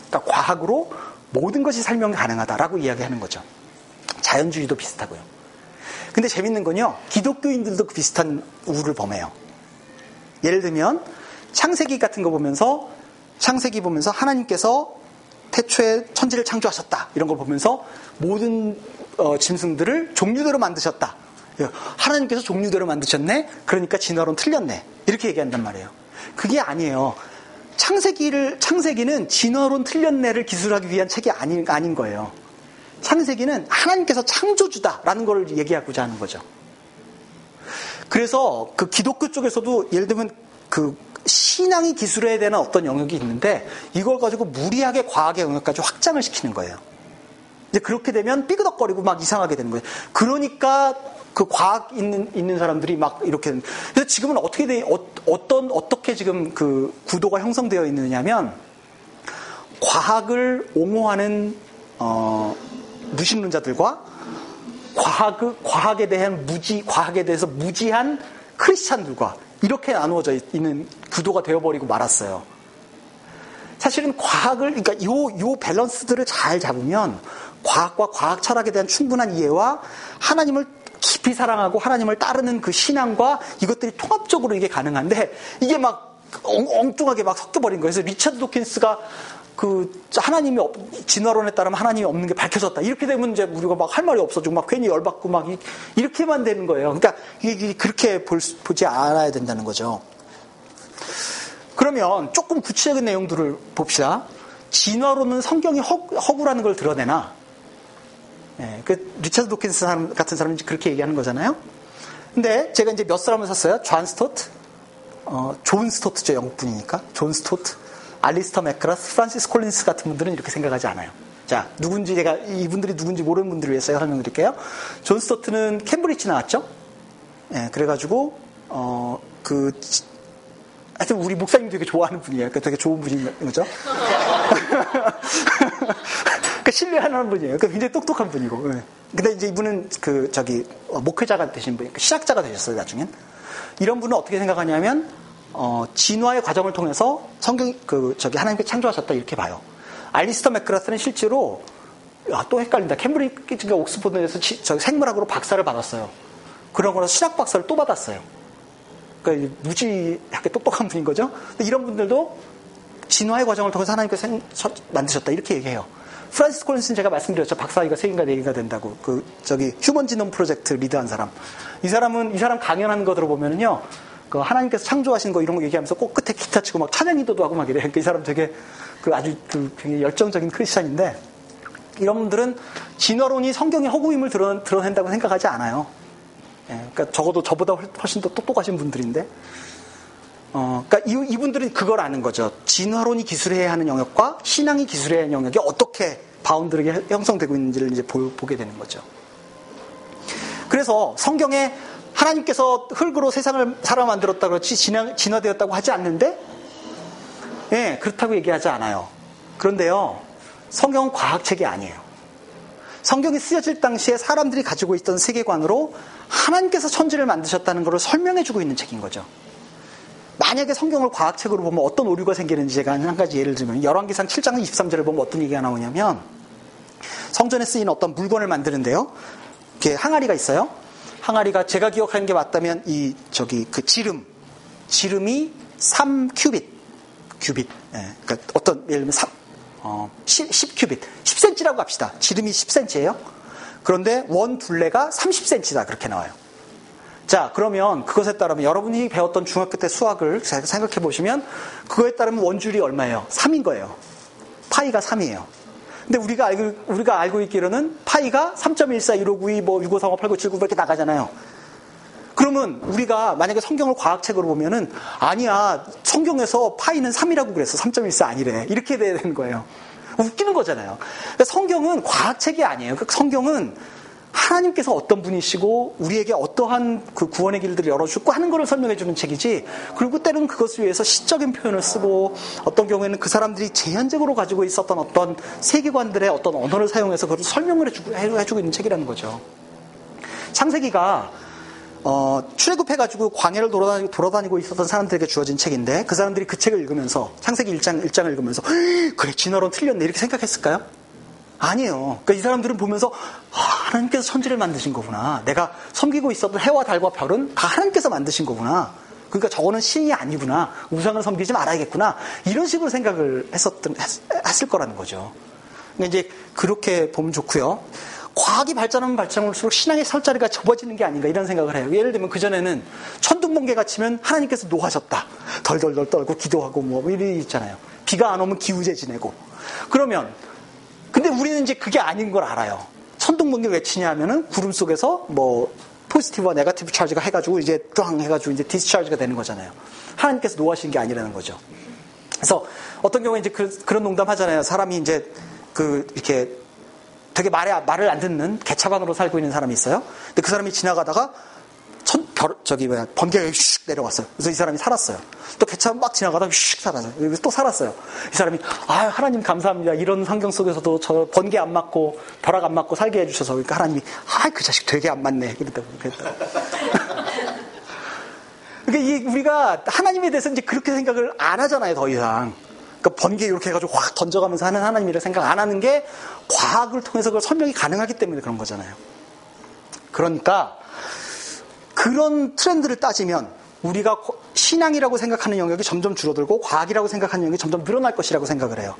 그러니까 과학으로 모든 것이 설명이 가능하다라고 이야기하는 거죠. 자연주의도 비슷하고요. 근데 재밌는 건요, 기독교인들도 그 비슷한 우를 범해요. 예를 들면, 창세기 같은 거 보면서, 창세기 보면서 하나님께서 태초에 천지를 창조하셨다. 이런 걸 보면서 모든 어, 짐승들을 종류대로 만드셨다. 예, 하나님께서 종류대로 만드셨네? 그러니까 진화론 틀렸네. 이렇게 얘기한단 말이에요. 그게 아니에요. 창세기를, 창세기는 진화론 틀렸네를 기술하기 위한 책이 아닌, 아닌 거예요. 창세기는 하나님께서 창조주다라는 걸 얘기하고자 하는 거죠. 그래서 그 기독교 쪽에서도 예를 들면 그 신앙이 기술해야 되는 어떤 영역이 있는데 이걸 가지고 무리하게 과학의 영역까지 확장을 시키는 거예요. 이제 그렇게 되면 삐그덕거리고 막 이상하게 되는 거예요. 그러니까 그 과학 있는 있는 사람들이 막 이렇게 그래서 지금은 어떻게 돼 어, 떤 어떻게 지금 그 구도가 형성되어 있느냐면 과학을 옹호하는 어 무신론자들과 과학, 과학에 대한 무지, 과학에 대해서 무지한 크리스찬들과 이렇게 나누어져 있는 구도가 되어버리고 말았어요. 사실은 과학을, 그러니까 요, 요 밸런스들을 잘 잡으면 과학과 과학 철학에 대한 충분한 이해와 하나님을 깊이 사랑하고 하나님을 따르는 그 신앙과 이것들이 통합적으로 이게 가능한데 이게 막 엉 뚱하게 막 섞여버린 거예요. 그래서 리차드 도킨스가 그 하나님이 진화론에 따르면 하나님이 없는 게 밝혀졌다. 이렇게 되면 이제 우리가 막 할 말이 없어지고 막 괜히 열받고 막 이렇게만 되는 거예요. 그러니까 이게 그렇게 볼, 보지 않아야 된다는 거죠. 그러면 조금 구체적인 내용들을 봅시다. 진화론은 성경이 허, 허구라는 걸 드러내나? 네, 그 리차드 도킨스 사람, 같은 사람이 그렇게 얘기하는 거잖아요. 근데 제가 이제 몇 사람을 썼어요? 존 스토트, 어, 존 스토트죠 영국 분이니까 존 스토트. 알리스터 맥그라스, 프란시스 콜린스 같은 분들은 이렇게 생각하지 않아요. 자, 누군지 제가 이분들이 누군지 모르는 분들을 위해서 설명드릴게요. 존 스토트는 캠브리지 나왔죠? 예, 그래가지고 어 그 하여튼 우리 목사님 되게 좋아하는 분이에요. 그러니까 되게 좋은 분인 거죠. 그러니까 신뢰하는 분이에요. 그러니까 굉장히 똑똑한 분이고. 예. 근데 이제 이분은 그 저기 어, 목회자가 되신 분, 그러니까 신학자가 되셨어요 나중엔. 이런 분은 어떻게 생각하냐면 어, 진화의 과정을 통해서 성경 그 저기 하나님께서 창조하셨다 이렇게 봐요. 알리스터 맥그라스는 실제로 아, 또 헷갈린다. 캠브리진가 옥스퍼드에서 저 생물학으로 박사를 받았어요. 그러고 신학 박사를 또 받았어요. 그러니까 무지하게 똑똑한 분인 거죠. 근데 이런 분들도 진화의 과정을 통해서 하나님께서 생, 만드셨다 이렇게 얘기해요. 프란시스 콜린스는 제가 말씀드렸죠. 박사학위가 3개인가 4개가 된다고. 그, 저기, Human Genome Project lead한 사람. 이 사람은, 이 사람 강연하는 거 들어보면은요, 그 하나님께서 창조하신 거 이런 거 얘기하면서 꼭 끝에 기타 치고 막 찬양 기도도 하고 막 이래. 그러니까 이 사람 되게 그 아주 그 굉장히 열정적인 크리스찬인데, 이런 분들은 진화론이 성경의 허구임을 드러, 드러낸다고 생각하지 않아요. 예, 그러니까 적어도 저보다 훨씬 더 똑똑하신 분들인데, 어, 그러니까 이, 이분들은 그걸 아는 거죠. 진화론이 기술해야 하는 영역과 신앙이 기술해야 하는 영역이 어떻게 바운드르게 형성되고 있는지를 이제 보, 보게 되는 거죠. 그래서 성경에 하나님께서 흙으로 세상을 사람 만들었다 그렇지 진화, 진화되었다고 하지 않는데, 예, 그렇다고 얘기하지 않아요. 그런데요, 성경은 과학책이 아니에요. 성경이 쓰여질 당시에 사람들이 가지고 있던 세계관으로 하나님께서 천지를 만드셨다는 것을 설명해주고 있는 책인 거죠. 만약에 성경을 과학책으로 보면 어떤 오류가 생기는지 제가 한 가지 예를 들면 열왕기상 7장 23절을 보면 어떤 얘기가 나오냐면 성전에 쓰인 어떤 물건을 만드는데요. 이렇게 항아리가 있어요. 항아리가 제가 기억하는 게 맞다면 이 저기 그 지름 지름이 3 큐빗 큐빗 예, 그러니까 어떤 예를 들면 3, 어, 10, 10 큐빗 10cm라고 합시다. 지름이 10cm예요. 그런데 원 둘레가 30cm다 그렇게 나와요. 자, 그러면 그것에 따르면 여러분이 배웠던 중학교 때 수학을 생각해 보시면 그거에 따르면 원줄이 얼마예요? 3인 거예요. 파이가 3이에요. 근데 우리가 알고, 우리가 알고 있기로는 파이가 3.14, 1592, 뭐 6535, 8979 이렇게 나가잖아요. 그러면 우리가 만약에 성경을 과학책으로 보면은 아니야, 성경에서 파이는 3이라고 그랬어. 3.14 아니래. 이렇게 돼야 되는 거예요. 웃기는 거잖아요. 그러니까 성경은 과학책이 아니에요. 그 성경은 하나님께서 어떤 분이시고 우리에게 어떠한 그 구원의 길들을 열어주고 하는 것을 설명해 주는 책이지 그리고 때로는 그것을 위해서 시적인 표현을 쓰고 어떤 경우에는 그 사람들이 제한적으로 가지고 있었던 어떤 세계관들의 어떤 언어를 사용해서 그것을 설명을 해주고, 해주고 있는 책이라는 거죠. 창세기가 어, 출애굽해가지고 광야를 돌아다니고, 돌아다니고 있었던 사람들에게 주어진 책인데 그 사람들이 그 책을 읽으면서 창세기 1장, 1장을 읽으면서 그래 진화론 틀렸네 이렇게 생각했을까요? 아니에요. 그러니까 이 사람들은 보면서 아, 하나님께서 천지를 만드신 거구나. 내가 섬기고 있었던 해와 달과 별은 다 하나님께서 만드신 거구나. 그러니까 저거는 신이 아니구나. 우상을 섬기지 말아야겠구나. 이런 식으로 생각을 했었던 했, 을 거라는 거죠. 근데 이제 그렇게 보면 좋고요. 과학이 발전하면 발전할수록 신앙의 설 자리가 접어지는 게 아닌가 이런 생각을 해요. 예를 들면 그 전에는 천둥번개가 치면 하나님께서 노하셨다. 덜덜덜 떨고 기도하고 뭐 이런 있잖아요. 비가 안 오면 기우제 지내고. 그러면 근데 우리는 이제 그게 아닌 걸 알아요. 천둥번개 왜 치냐 하면은 구름 속에서 뭐 포지티브와 네가티브 차지가 해가지고 이제 쫙 해가지고 이제 디스차지가 되는 거잖아요. 하나님께서 노하신 게 아니라는 거죠. 그래서 어떤 경우에 이제 그, 런 농담 하잖아요. 사람이 이제 그 이렇게 되게 말에, 말을 안 듣는 개차반으로 살고 있는 사람이 있어요. 근데 그 사람이 지나가다가 천, 별, 저기 뭐야 번개가 슉 내려왔어요. 그래서 이 사람이 살았어요. 또 개차 막 지나가다가 슉 살았어요. 그래서 또 살았어요. 이 사람이 아 하나님 감사합니다. 이런 환경 속에서도 저 번개 안 맞고 벼락 안 맞고 살게 해주셔서 그러니까 하나님이 아 그 자식 되게 안 맞네. 그랬다고 그랬다. 그러니까 이 우리가 하나님에 대해서 이제 그렇게 생각을 안 하잖아요. 더 이상. 그러니까 번개 이렇게 해가지고 확 던져가면서 하는 하나님이라 생각 안 하는 게 과학을 통해서 그걸 설명이 가능하기 때문에 그런 거잖아요. 그러니까 그런 트렌드를 따지면 우리가 신앙이라고 생각하는 영역이 점점 줄어들고 과학이라고 생각하는 영역이 점점 늘어날 것이라고 생각을 해요.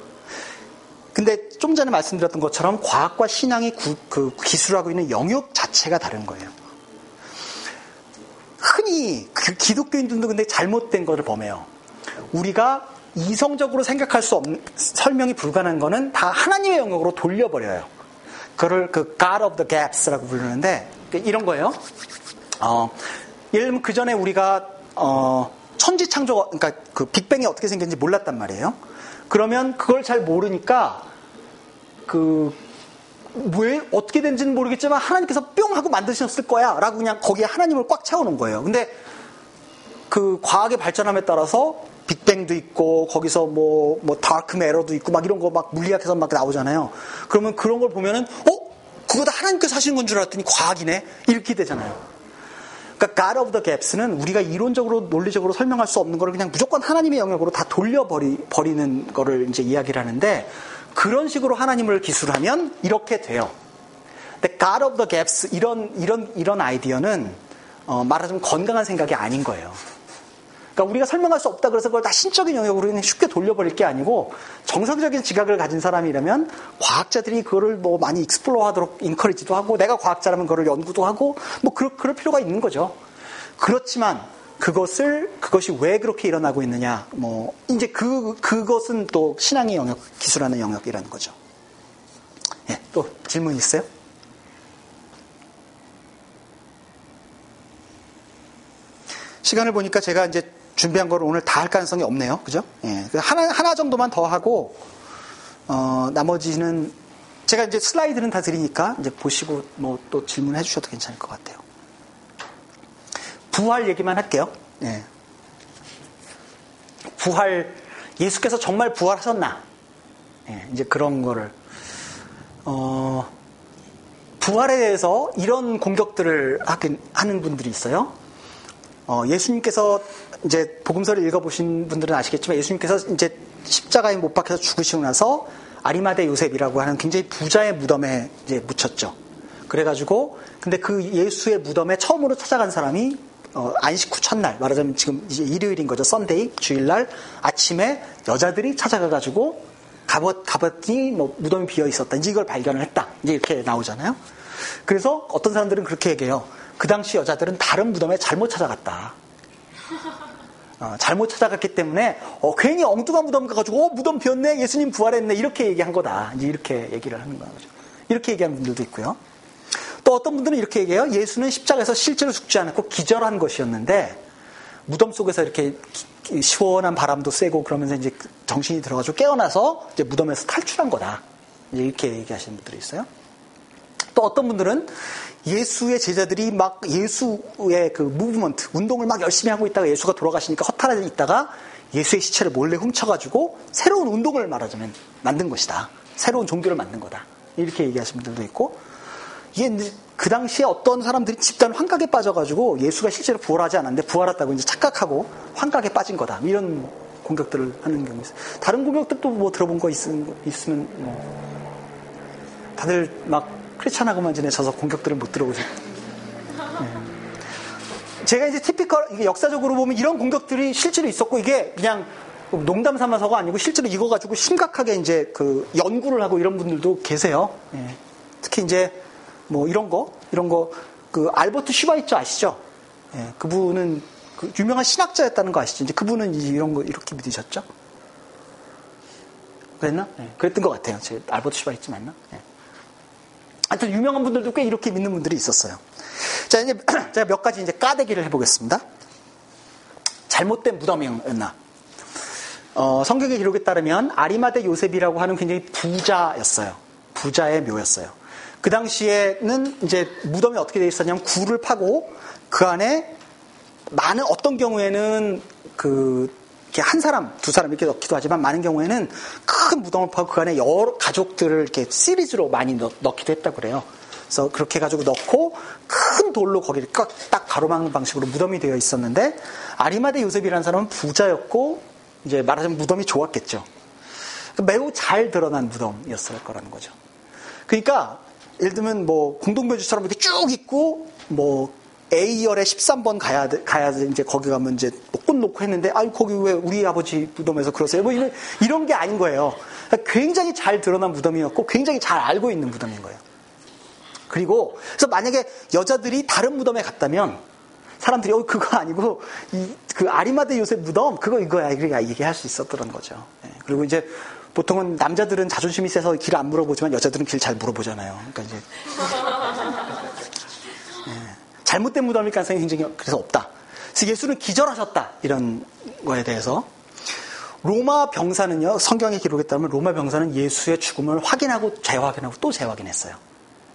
근데 좀 전에 말씀드렸던 것처럼 과학과 신앙이 구, 그 기술하고 있는 영역 자체가 다른 거예요. 흔히 그 기독교인들도 근데 잘못된 것을 범해요. 우리가 이성적으로 생각할 수 없는 설명이 불가능한 거는 다 하나님의 영역으로 돌려버려요. 그를 그 God of the Gaps라고 부르는데 이런 거예요. 어, 예를 들면 그 전에 우리가 어, 천지 창조, 그러니까 그 빅뱅이 어떻게 생겼는지 몰랐단 말이에요. 그러면 그걸 잘 모르니까 그 왜 어떻게 된지는 모르겠지만 하나님께서 뿅 하고 만드셨을 거야 라고 그냥 거기에 하나님을 꽉 채워놓은 거예요. 근데 그 과학의 발전함에 따라서 빅뱅도 있고 거기서 뭐 뭐 다크 메러도 있고 막 이런 거 막 물리학에서 막 나오잖아요. 그러면 그런 걸 보면은 어 그거 다 하나님께서 하신 건줄 알았더니 과학이네 이렇게 되잖아요. 그러니까 God of the Gaps는 우리가 이론적으로 논리적으로 설명할 수 없는 거를 그냥 무조건 하나님의 영역으로 다 돌려버리 버리는 거를 이제 이야기를 하는데 그런 식으로 하나님을 기술하면 이렇게 돼요. 근데 God of the Gaps 이런 이런 이런 아이디어는 어, 말하자면 건강한 생각이 아닌 거예요. 그러니까 우리가 설명할 수 없다 그래서 그걸 다 신적인 영역으로 그냥 쉽게 돌려버릴 게 아니고 정상적인 지각을 가진 사람이라면 과학자들이 그거를 뭐 많이 explore 하도록 encourage도 하고 내가 과학자라면 그걸 연구도 하고 뭐 그럴, 그럴 필요가 있는 거죠. 그렇지만 그것을 그것이 왜 그렇게 일어나고 있느냐 뭐 이제 그 그것은 또 신앙의 영역 기술하는 영역이라는 거죠. 예, 또 질문 있어요? 시간을 보니까 제가 이제 준비한 거를 오늘 다 할 가능성이 없네요. 그죠? 예. 그 하나, 하나 정도만 더 하고, 어, 나머지는, 제가 이제 슬라이드는 다 드리니까, 이제 보시고, 뭐, 또 질문해 주셔도 괜찮을 것 같아요. 부활 얘기만 할게요. 예. 부활, 예수께서 정말 부활하셨나? 예, 이제 그런 거를, 어, 부활에 대해서 이런 공격들을 하는 분들이 있어요. 어, 예수님께서 이제 복음서를 읽어보신 분들은 아시겠지만 예수님께서 이제 십자가에 못 박혀서 죽으시고 나서 아리마대 요셉이라고 하는 굉장히 부자의 무덤에 이제 묻혔죠. 그래가지고 근데 그 예수의 무덤에 처음으로 찾아간 사람이 어, 안식 후 첫날 말하자면 지금 이제 일요일인 거죠. Sunday 주일날 아침에 여자들이 찾아가가지고 가봤, 가봤더니 뭐 무덤이 비어 있었다. 이제 이걸 발견을 했다. 이제 이렇게 나오잖아요. 그래서 어떤 사람들은 그렇게 얘기해요. 그 당시 여자들은 다른 무덤에 잘못 찾아갔다. 어, 잘못 찾아갔기 때문에 어, 괜히 엉뚱한 무덤 가가지고 어, 무덤 비었네 예수님 부활했네 이렇게 얘기한 거다. 이제 이렇게 얘기를 하는 거죠 이렇게 얘기하는 분들도 있고요. 또 어떤 분들은 이렇게 얘기해요. 예수는 십자가에서 실제로 죽지 않았고 기절한 것이었는데 무덤 속에서 이렇게 시원한 바람도 쐬고 그러면서 이제 정신이 들어가지고 깨어나서 이제 무덤에서 탈출한 거다. 이렇게 얘기하시는 분들이 있어요. 또 어떤 분들은 예수의 제자들이 막 예수의 그 무브먼트, 운동을 막 열심히 하고 있다가 예수가 돌아가시니까 허탈해 있다가 예수의 시체를 몰래 훔쳐가지고 새로운 운동을 말하자면 만든 것이다. 새로운 종교를 만든 거다. 이렇게 얘기하시는 분들도 있고, 그 당시에 어떤 사람들이 집단 환각에 빠져가지고 예수가 실제로 부활하지 않았는데 부활했다고 이제 착각하고 환각에 빠진 거다. 이런 공격들을 하는 경우 있어요. 다른 공격들도 뭐 들어본 거 있, 있으면 뭐 다들 막 크리스찬하고만 지내셔서 공격들을 못 들어오죠. 네. 제가 이제 티피컬, 역사적으로 보면 이런 공격들이 실제로 있었고 이게 그냥 농담 삼아서가 아니고 실제로 이거 가지고 심각하게 이제 그 연구를 하고 이런 분들도 계세요. 예. 특히 이제 뭐 이런 거, 이런 거, 그 알버트 슈바이처 아시죠? 예. 그분은 그 유명한 신학자였다는 거 아시죠? 이제 그분은 이제 이런 거 이렇게 믿으셨죠? 그랬나? 예. 그랬던 것 같아요. 제 알버트 슈바이처 맞나? 예. 하여튼 유명한 분들도 꽤 이렇게 믿는 분들이 있었어요. 자, 이제 제가 몇 가지 이제 까대기를 해보겠습니다. 잘못된 무덤이었나? 어, 성경의 기록에 따르면 아리마대 요셉이라고 하는 굉장히 부자였어요. 부자의 묘였어요. 그 당시에는 이제 무덤이 어떻게 되어 있었냐면 굴을 파고 그 안에 많은 어떤 경우에는 그 이렇게 한 사람, 두 사람 이렇게 넣기도 하지만 많은 경우에는 큰 무덤을 파고 그 안에 여러 가족들을 이렇게 시리즈로 많이 넣, 기도 했다고 그래요. 그래서 그렇게 해가지고 넣고 큰 돌로 거기를 딱 가로막는 방식으로 무덤이 되어 있었는데 아리마대 요셉이라는 사람은 부자였고 이제 말하자면 무덤이 좋았겠죠. 매우 잘 드러난 무덤이었을 거라는 거죠. 그러니까 예를 들면 뭐 공동묘지처럼 이렇게 쭉 있고 뭐 A열에 13번 가야 돼, 가야 돼, 이제 거기 가면 이제 뭐꽃 놓고 했는데, 아유, 거기 왜 우리 아버지 무덤에서 그러세요? 뭐 이런, 이런 게 아닌 거예요. 굉장히 잘 드러난 무덤이었고, 굉장히 잘 알고 있는 무덤인 거예요. 그리고, 그래서 만약에 여자들이 다른 무덤에 갔다면, 사람들이, 어, 그거 아니고, 이, 그 아리마대 요셉 무덤, 그거 이거야. 그러니까 얘기할 수 있었던 거죠. 예. 그리고 이제, 보통은 남자들은 자존심이 세서 길 안 물어보지만 여자들은 길 잘 물어보잖아요. 그러니까 이제. 잘못된 무덤일 가능성이 굉장히 그래서 없다. 그래서 예수는 기절하셨다. 이런 거에 대해서. 로마 병사는요, 성경의 기록에 따르면 로마 병사는 예수의 죽음을 확인하고 재확인하고 또 재확인했어요.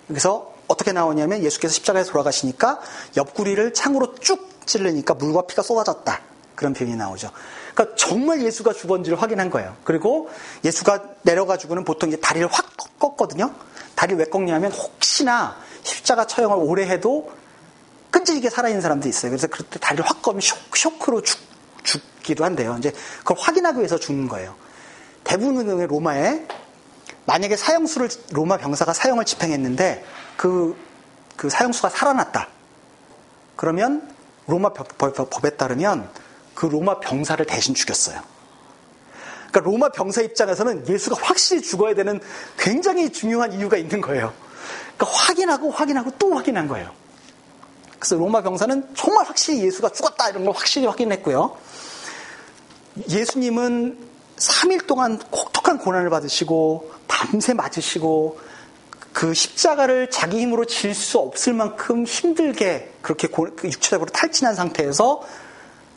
그래서 어떻게 나오냐면 예수께서 십자가에 돌아가시니까 옆구리를 창으로 쭉 찔르니까 물과 피가 쏟아졌다. 그런 표현이 나오죠. 그러니까 정말 예수가 죽었는지를 확인한 거예요. 그리고 예수가 내려가지고는 보통 이제 다리를 확 꺾거든요. 다리를 왜 꺾냐면 혹시나 십자가 처형을 오래 해도 끈질기게 살아있는 사람도 있어요. 그래서 그때 다리를 확 꺼면 쇼크, 로 죽, 죽기도 한대요. 이제 그걸 확인하기 위해서 죽는 거예요. 대부분의 로마에 만약에 사형수를 로마 병사가 사형을 집행했는데 그, 그 사형수가 살아났다. 그러면 로마 법 에 따르면 그 로마 병사를 대신 죽였어요. 그러니까 로마 병사 입장에서는 예수가 확실히 죽어야 되는 굉장히 중요한 이유가 있는 거예요. 그러니까 확인하고 확인하고 또 확인한 거예요. 그래서 로마 병사는 정말 확실히 예수가 죽었다 이런 걸 확실히 확인했고요. 예수님은 3일 동안 혹독한 고난을 받으시고 밤새 맞으시고 그 십자가를 자기 힘으로 질 수 없을 만큼 힘들게 그렇게 고, 그 육체적으로 탈진한 상태에서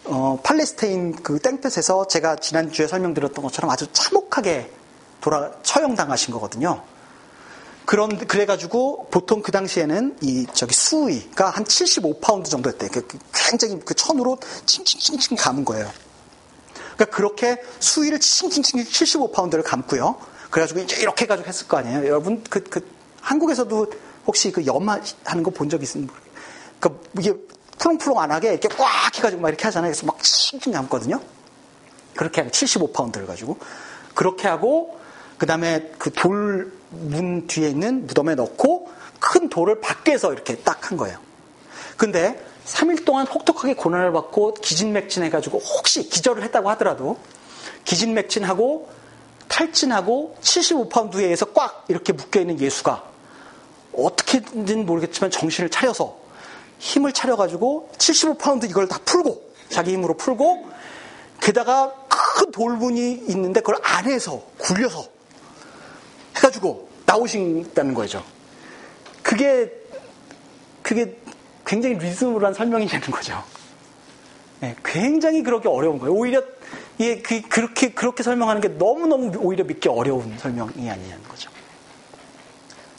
어, 팔레스타인 그 땡볕에서 제가 지난주에 설명드렸던 것처럼 아주 참혹하게 돌아 처형당하신 거거든요. 그런 그래가지고 보통 그 당시에는 이 저기 수위가 한 75파운드 정도였대요. 그, 그 굉장히 그 천으로 칭칭칭칭 감은 거예요. 그러니까 그렇게 수위를 칭칭칭 75파운드를 감고요. 그래가지고 이제 이렇게 해가지고 했을 거 아니에요. 여러분 그, 그 한국에서도 혹시 그 염화 하는 거 본 적 있으면 그 이게 푸렁푸렁 안 하게 이렇게 꽉 해가지고 막 이렇게 하잖아요. 그래서 막 칭칭 감거든요. 그렇게 하고 75파운드를 가지고 그렇게 하고 그 다음에 그 돌 문 뒤에 있는 무덤에 넣고 큰 돌을 밖에서 이렇게 딱 한 거예요. 근데 3일 동안 혹독하게 고난을 받고 기진맥진해가지고 혹시 기절을 했다고 하더라도 기진맥진하고 탈진하고 75파운드에 의해서 꽉 이렇게 묶여있는 예수가 어떻게든 모르겠지만 정신을 차려서 힘을 차려가지고 75파운드 이걸 다 풀고 자기 힘으로 풀고 게다가 큰 돌문이 있는데 그걸 안에서 굴려서 해가지고 나오신다는 거죠. 그게 그게 굉장히 리즈물한 설명이 되는 거죠. 네, 굉장히 그렇게 어려운 거예요. 오히려 예, 그, 그렇게 그렇게 설명하는 게 너무 너무 오히려 믿기 어려운 설명이 아니냐는 거죠.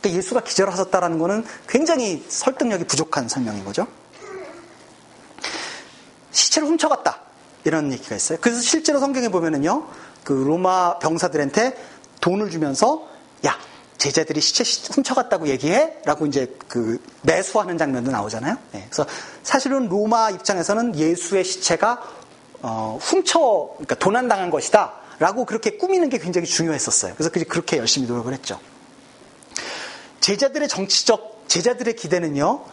그러니까 예수가 기절하셨다라는 것은 굉장히 설득력이 부족한 설명인 거죠. 시체를 훔쳐갔다 이런 얘기가 있어요. 그래서 실제로 성경에 보면은요, 그 로마 병사들한테 돈을 주면서 야 제자들이 시체 훔쳐갔다고 얘기해? 라고 이제 그 매수하는 장면도 나오잖아요. 네, 그래서 사실은 로마 입장에서는 예수의 시체가 어, 훔쳐, 그러니까 도난당한 것이다. 라고 그렇게 꾸미는 게 굉장히 중요했었어요. 그래서 그렇게 열심히 노력을 했죠. 제자들의 정치적, 제자들의 기대는요,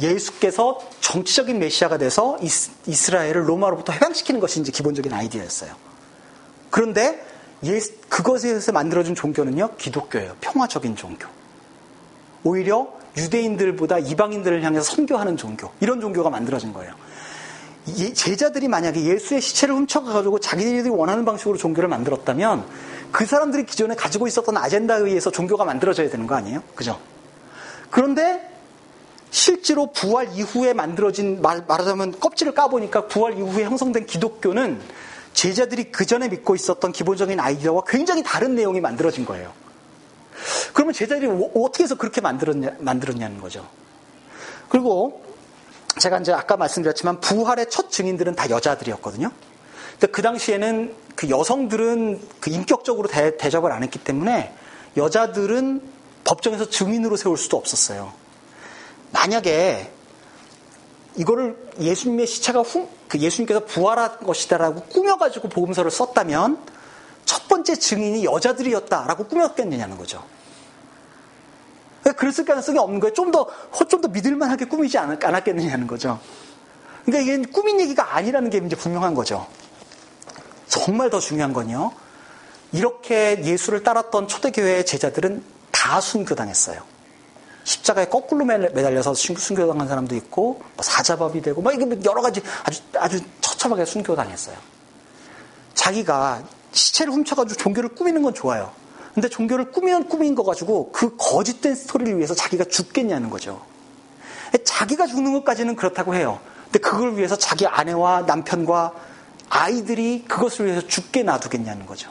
예수께서 정치적인 메시아가 돼서 이스라엘을 로마로부터 해방시키는 것이 이제 기본적인 아이디어였어요. 그런데 예수, 그것에 의해서 만들어진 종교는요, 기독교예요. 평화적인 종교. 오히려 유대인들보다 이방인들을 향해서 선교하는 종교. 이런 종교가 만들어진 거예요. 제자들이 만약에 예수의 시체를 훔쳐가지고 자기들이 원하는 방식으로 종교를 만들었다면 그 사람들이 기존에 가지고 있었던 아젠다에 의해서 종교가 만들어져야 되는 거 아니에요? 그죠? 그런데 실제로 부활 이후에 만들어진 말, 말하자면 껍질을 까보니까 부활 이후에 형성된 기독교는 제자들이 그 전에 믿고 있었던 기본적인 아이디어와 굉장히 다른 내용이 만들어진 거예요. 그러면 제자들이 어떻게 해서 그렇게 만들었냐, 만들었냐는 거죠. 그리고 제가 이제 아까 말씀드렸지만 부활의 첫 증인들은 다 여자들이었거든요. 그 당시에는 그 여성들은 그 인격적으로 대, 대접을 안 했기 때문에 여자들은 법정에서 증인으로 세울 수도 없었어요. 만약에 이거를 예수님의 시체가 후, 그 예수님께서 부활한 것이다라고 꾸며가지고 복음서를 썼다면 첫 번째 증인이 여자들이었다라고 꾸몄겠느냐는 거죠. 그랬을 가능성이 없는 거예요. 좀 더, 좀 더 믿을만하게 꾸미지 않, 않았겠느냐는 거죠. 그러니까 이게 꾸민 얘기가 아니라는 게 이제 분명한 거죠. 정말 더 중요한 건요. 이렇게 예수를 따랐던 초대교회의 제자들은 다 순교당했어요. 십자가에 거꾸로 매달려서 순교당한 사람도 있고, 뭐 사자밥이 되고, 막 이게 뭐 여러 가지 아주, 아주 처참하게 순교당했어요. 자기가 시체를 훔쳐가지고 종교를 꾸미는 건 좋아요. 근데 종교를 꾸미면 꾸민 거 가지고 그 거짓된 스토리를 위해서 자기가 죽겠냐는 거죠. 자기가 죽는 것까지는 그렇다고 해요. 근데 그걸 위해서 자기 아내와 남편과 아이들이 그것을 위해서 죽게 놔두겠냐는 거죠.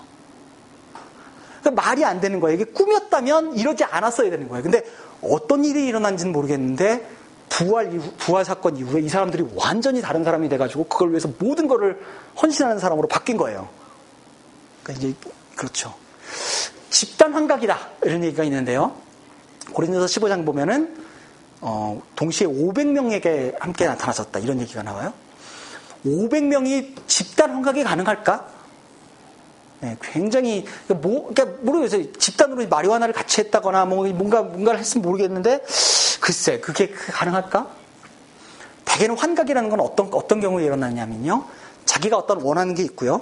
그러니까 말이 안 되는 거예요. 이게 꾸몄다면 이러지 않았어야 되는 거예요. 근데 어떤 일이 일어난지는 모르겠는데 부활 이후, 부활 사건 이후에 이 사람들이 완전히 다른 사람이 돼가지고 그걸 위해서 모든 거를 헌신하는 사람으로 바뀐 거예요. 그러니까 이제 그렇죠. 집단 환각이다 이런 얘기가 있는데요. 고린도서 15장 보면은 어, 동시에 500명에게 함께 나타나셨다 이런 얘기가 나와요. 500명이 집단 환각이 가능할까? 네, 굉장히 뭐 그러니까 모르겠어요. 집단으로 마리화나를 같이 했다거나 뭐 뭔가 뭔가를 했으면 모르겠는데 글쎄 그게 가능할까? 대개는 환각이라는 건 어떤 어떤 경우에 일어나냐면요. 자기가 어떤 원하는 게 있고요.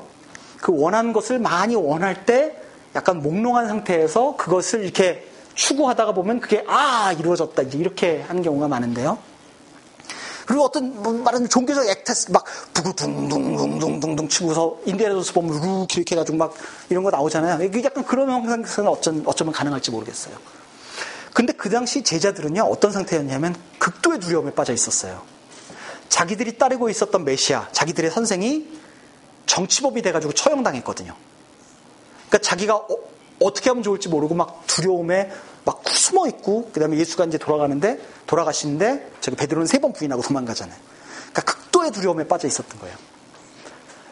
그 원하는 것을 많이 원할 때 약간 몽롱한 상태에서 그것을 이렇게 추구하다가 보면 그게 아 이루어졌다 이렇게 하는 경우가 많은데요. 그리고 어떤 뭐 말하는 종교적 액테스 막 부구둥둥둥둥둥둥 치고서 인디아나 존스 보면 룩 이렇게 해가지고 막 이런 거 나오잖아요. 이게 약간 그런 형상에서는 어쩌, 어쩌면 가능할지 모르겠어요. 근데 그 당시 제자들은요 어떤 상태였냐면 극도의 두려움에 빠져 있었어요. 자기들이 따르고 있었던 메시아, 자기들의 선생이 정치법이 돼가지고 처형당했거든요. 그러니까 자기가 어, 떻게 하면 좋을지 모르고 막 두려움에 막 숨어 있고 그다음에 예수가 이제 돌아가는데 돌아가시는데 저기 베드로는 세 번 부인하고 도망가잖아요. 그러니까 극도의 두려움에 빠져 있었던 거예요.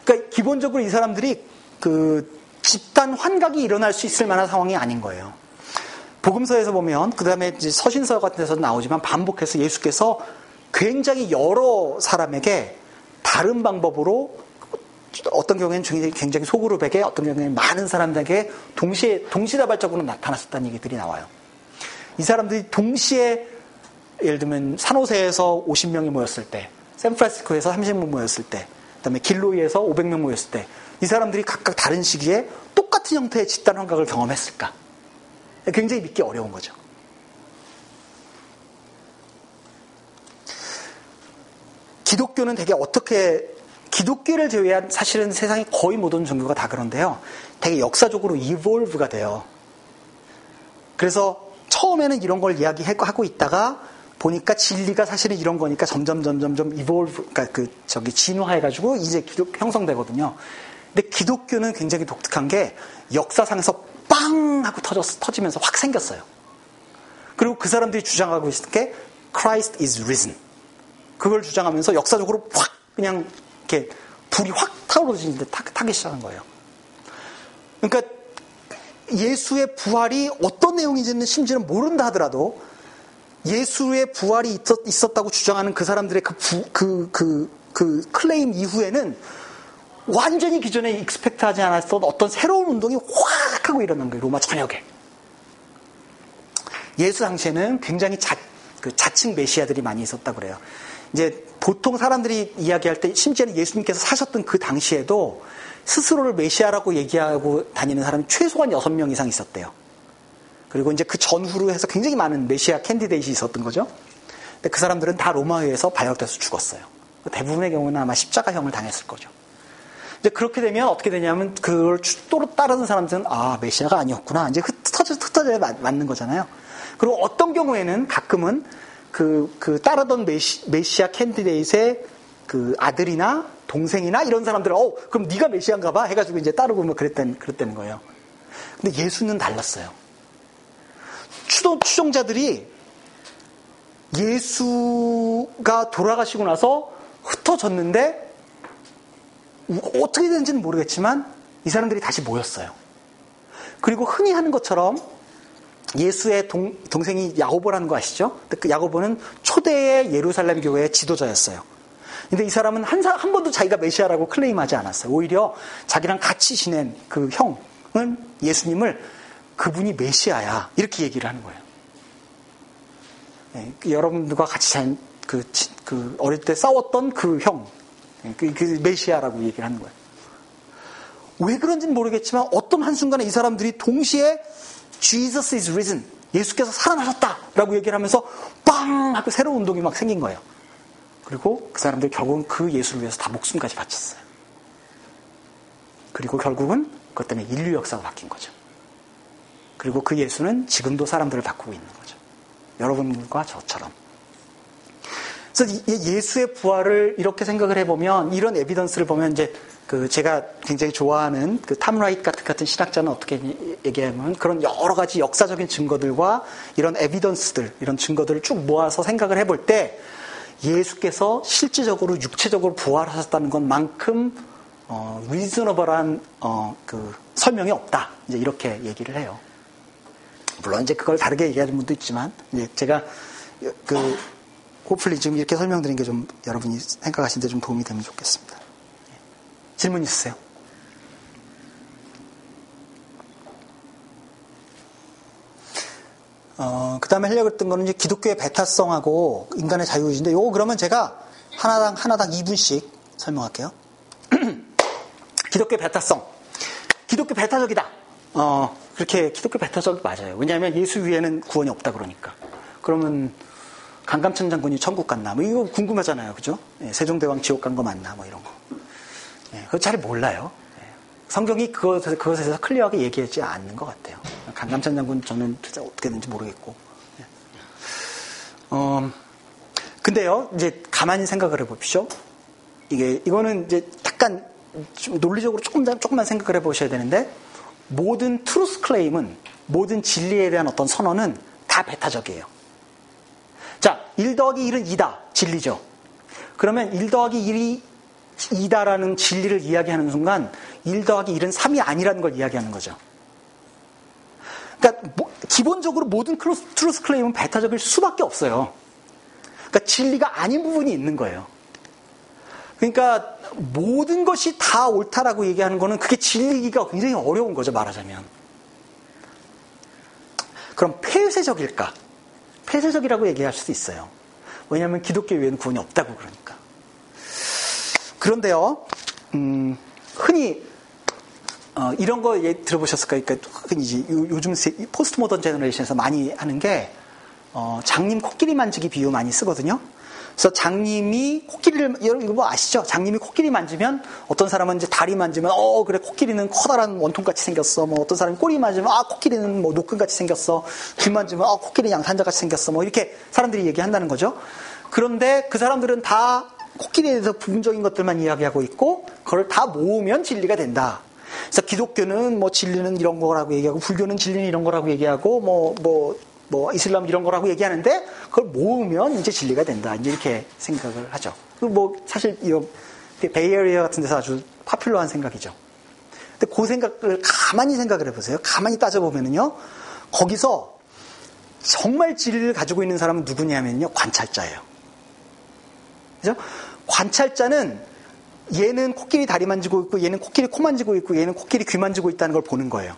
그러니까 기본적으로 이 사람들이 그 집단 환각이 일어날 수 있을 만한 상황이 아닌 거예요. 복음서에서 보면 그다음에 서신서 같은 데서 나오지만 반복해서 예수께서 굉장히 여러 사람에게 다른 방법으로 어떤 경우에는 굉장히 소그룹에게 어떤 경우에는 많은 사람들에게 동시에 동시다발적으로 나타났었다는 얘기들이 나와요. 이 사람들이 동시에 예를 들면 산호세에서 50명이 모였을 때, 샌프란시스코에서 30명 모였을 때, 그다음에 길로이에서 500명 모였을 때, 이 사람들이 각각 다른 시기에 똑같은 형태의 집단 환각을 경험했을까? 굉장히 믿기 어려운 거죠. 기독교는 되게 어떻게 기독교를 제외한 사실은 세상의 거의 모든 종교가 다 그런데요. 되게 역사적으로 이볼브가 돼요. 그래서 처음에는 이런 걸 이야기하고 있다가 보니까 진리가 사실은 이런 거니까 점점 점점 점 이볼브 그러니까 그 저기 진화해 가지고 이제 기독 형성되거든요. 근데 기독교는 굉장히 독특한 게 역사상에서 빵 하고 터졌 터지면서 확 생겼어요. 그리고 그 사람들이 주장하고 있을 게 Christ is risen. 그걸 주장하면서 역사적으로 확 그냥 이렇게 불이 확 타오르지는데 타기 시작한 거예요. 그러니까 예수의 부활이 어떤 내용인지는 심지어는 모른다 하더라도 예수의 부활이 있었, 다고 주장하는 그 사람들의 그, 부, 그, 그, 그 클레임 이후에는 완전히 기존에 expect 하지 않았던 어떤 새로운 운동이 확 하고 일어난 거예요. 로마 전역에. 예수 당시에는 굉장히 자, 그 자칭 메시아들이 많이 있었다고 그래요. 이제 보통 사람들이 이야기할 때 심지어는 예수님께서 사셨던 그 당시에도 스스로를 메시아라고 얘기하고 다니는 사람이 최소한 6명 이상 있었대요. 그리고 이제 그 전후로 해서 굉장히 많은 메시아 candidate이 있었던 거죠. 근데 그 사람들은 다 로마에 의해서 발각돼서 죽었어요. 대부분의 경우는 아마 십자가형을 당했을 거죠. 이제 그렇게 되면 어떻게 되냐면 그걸 또 따르는 사람들은 아 메시아가 아니었구나 이제 흩어져 흩어져 맞는 거잖아요. 그리고 어떤 경우에는 가끔은 그, 그 따르던 메시, 메시아 candidate의 그 아들이나 동생이나 이런 사람들은 어 그럼 네가 메시아인가 봐 해가지고 이제 따르고 뭐 그랬다는 그랬다는 거예요. 근데 예수는 달랐어요. 추도, 추종자들이 예수가 돌아가시고 나서 흩어졌는데 어떻게 되는지는 모르겠지만 이 사람들이 다시 모였어요. 그리고 흔히 하는 것처럼 예수의 동, 동생이 야고보라는 거 아시죠? 그 야고보는 초대의 예루살렘 교회의 지도자였어요. 근데 이 사람은 한, 한 번도 자기가 메시아라고 클레임하지 않았어요. 오히려 자기랑 같이 지낸 그 형은 예수님을 그분이 메시아야. 이렇게 얘기를 하는 거예요. 네, 그 여러분들과 같이 산, 그, 그, 어릴 때 싸웠던 그 형. 네, 그, 그 메시아라고 얘기를 하는 거예요. 왜 그런지는 모르겠지만 어떤 한순간에 이 사람들이 동시에 Jesus is risen. 예수께서 살아나셨다 라고 얘기를 하면서 빵 하고 새로운 운동이 막 생긴 거예요. 그리고 그 사람들 결국은 그 예수를 위해서 다 목숨까지 바쳤어요. 그리고 결국은 그것 때문에 인류 역사가 바뀐 거죠. 그리고 그 예수는 지금도 사람들을 바꾸고 있는 거죠. 여러분과 저처럼. 그래서 예수의 부활을 이렇게 생각을 해보면 이런 evidence를 보면 이제 그 제가 굉장히 좋아하는 그 탐 라이트 같은 같은 신학자는 어떻게 얘기하면 그런 여러 가지 역사적인 증거들과 이런 evidence들 이런 증거들을 쭉 모아서 생각을 해볼 때 예수께서 실질적으로 육체적으로 부활하셨다는 것만큼 어, 리즈너블한 어, 그 설명이 없다. 이제 이렇게 얘기를 해요. 물론 이제 그걸 다르게 얘기하는 분도 있지만 이제 제가 그 호플리 지금 이렇게 설명드린 게 좀 여러분이 생각하시는데 좀 도움이 되면 좋겠습니다. 예. 질문 있으세요? 어, 그 다음에 하려고 했던 거는 이제 기독교의 배타성하고 인간의 자유의지인데, 요거 그러면 제가 하나당, 하나당 2분씩 설명할게요. 기독교 배타성. 기독교 배타적이다. 어, 그렇게 기독교 배타적 맞아요. 왜냐하면 예수 위에는 구원이 없다 그러니까. 그러면 강감천 장군이 천국 갔나? 뭐 이거 궁금하잖아요. 그죠? 예, 세종대왕 지옥 간 거 맞나? 뭐 이런 거. 예, 그거 잘 몰라요. 예, 성경이 그것, 그것에 대해서 클리어하게 얘기하지 않는 것 같아요. 강감천 장군 저는 어떻게 됐는지 모르겠고. 예. 어, 근데요, 이제 가만히 생각을 해봅시오. 이게, 이거는 이제 약간 좀 논리적으로 조금, 조금만 생각을 해보셔야 되는데, 모든 truth claim은, 모든 진리에 대한 어떤 선언은 다 배타적이에요. 자, 1 더하기 1은 2다. 진리죠. 그러면 1 더하기 1이 2다라는 진리를 이야기하는 순간 1 더하기 1은 3이 아니라는 걸 이야기하는 거죠. 그러니까 뭐, 기본적으로 모든 truth claim은 배타적일 수밖에 없어요. 그러니까 진리가 아닌 부분이 있는 거예요. 그러니까 모든 것이 다 옳다라고 얘기하는 거는 그게 진리기가 굉장히 어려운 거죠, 말하자면. 그럼 폐쇄적일까? 폐쇄적이라고 얘기할 수도 있어요. 왜냐하면 기독교 외에는 구원이 없다고 그러니까. 그런데요, 음, 흔히 어, 이런 거 예, 들어보셨을까요? 그러니까 이제 요즘 post modern generation에서 많이 하는 게 어, 장님 코끼리 만지기 비유 많이 쓰거든요. 그래서 장님이 코끼리를 여러분 이거 뭐 아시죠? 장님이 코끼리 만지면 어떤 사람은 이제 다리 만지면 어 그래 코끼리는 커다란 원통 같이 생겼어. 뭐 어떤 사람이 꼬리 만지면 아 코끼리는 뭐 노끈 같이 생겼어. 귀 만지면 아 코끼리 양산자 같이 생겼어. 뭐 이렇게 사람들이 얘기한다는 거죠. 그런데 그 사람들은 다 코끼리에 대해서 부분적인 것들만 이야기하고 있고 그걸 다 모으면 진리가 된다. 그래서 기독교는 뭐 진리는 이런 거라고 얘기하고 불교는 진리는 이런 거라고 얘기하고 뭐뭐 뭐, 뭐 이슬람 이런 거라고 얘기하는데 그걸 모으면 이제 진리가 된다. 이렇게 생각을 하죠. 뭐 사실 이 베이에리어 같은 데서 아주 파퓰러한 생각이죠. 근데 그 생각을 가만히 생각을 해보세요. 가만히 따져보면은요. 거기서 정말 진리를 가지고 있는 사람은 누구냐면요. 관찰자예요. 그죠? 관찰자는 얘는 코끼리 다리 만지고 있고 얘는 코끼리 코 만지고 있고 얘는 코끼리 귀 만지고 있다는 걸 보는 거예요.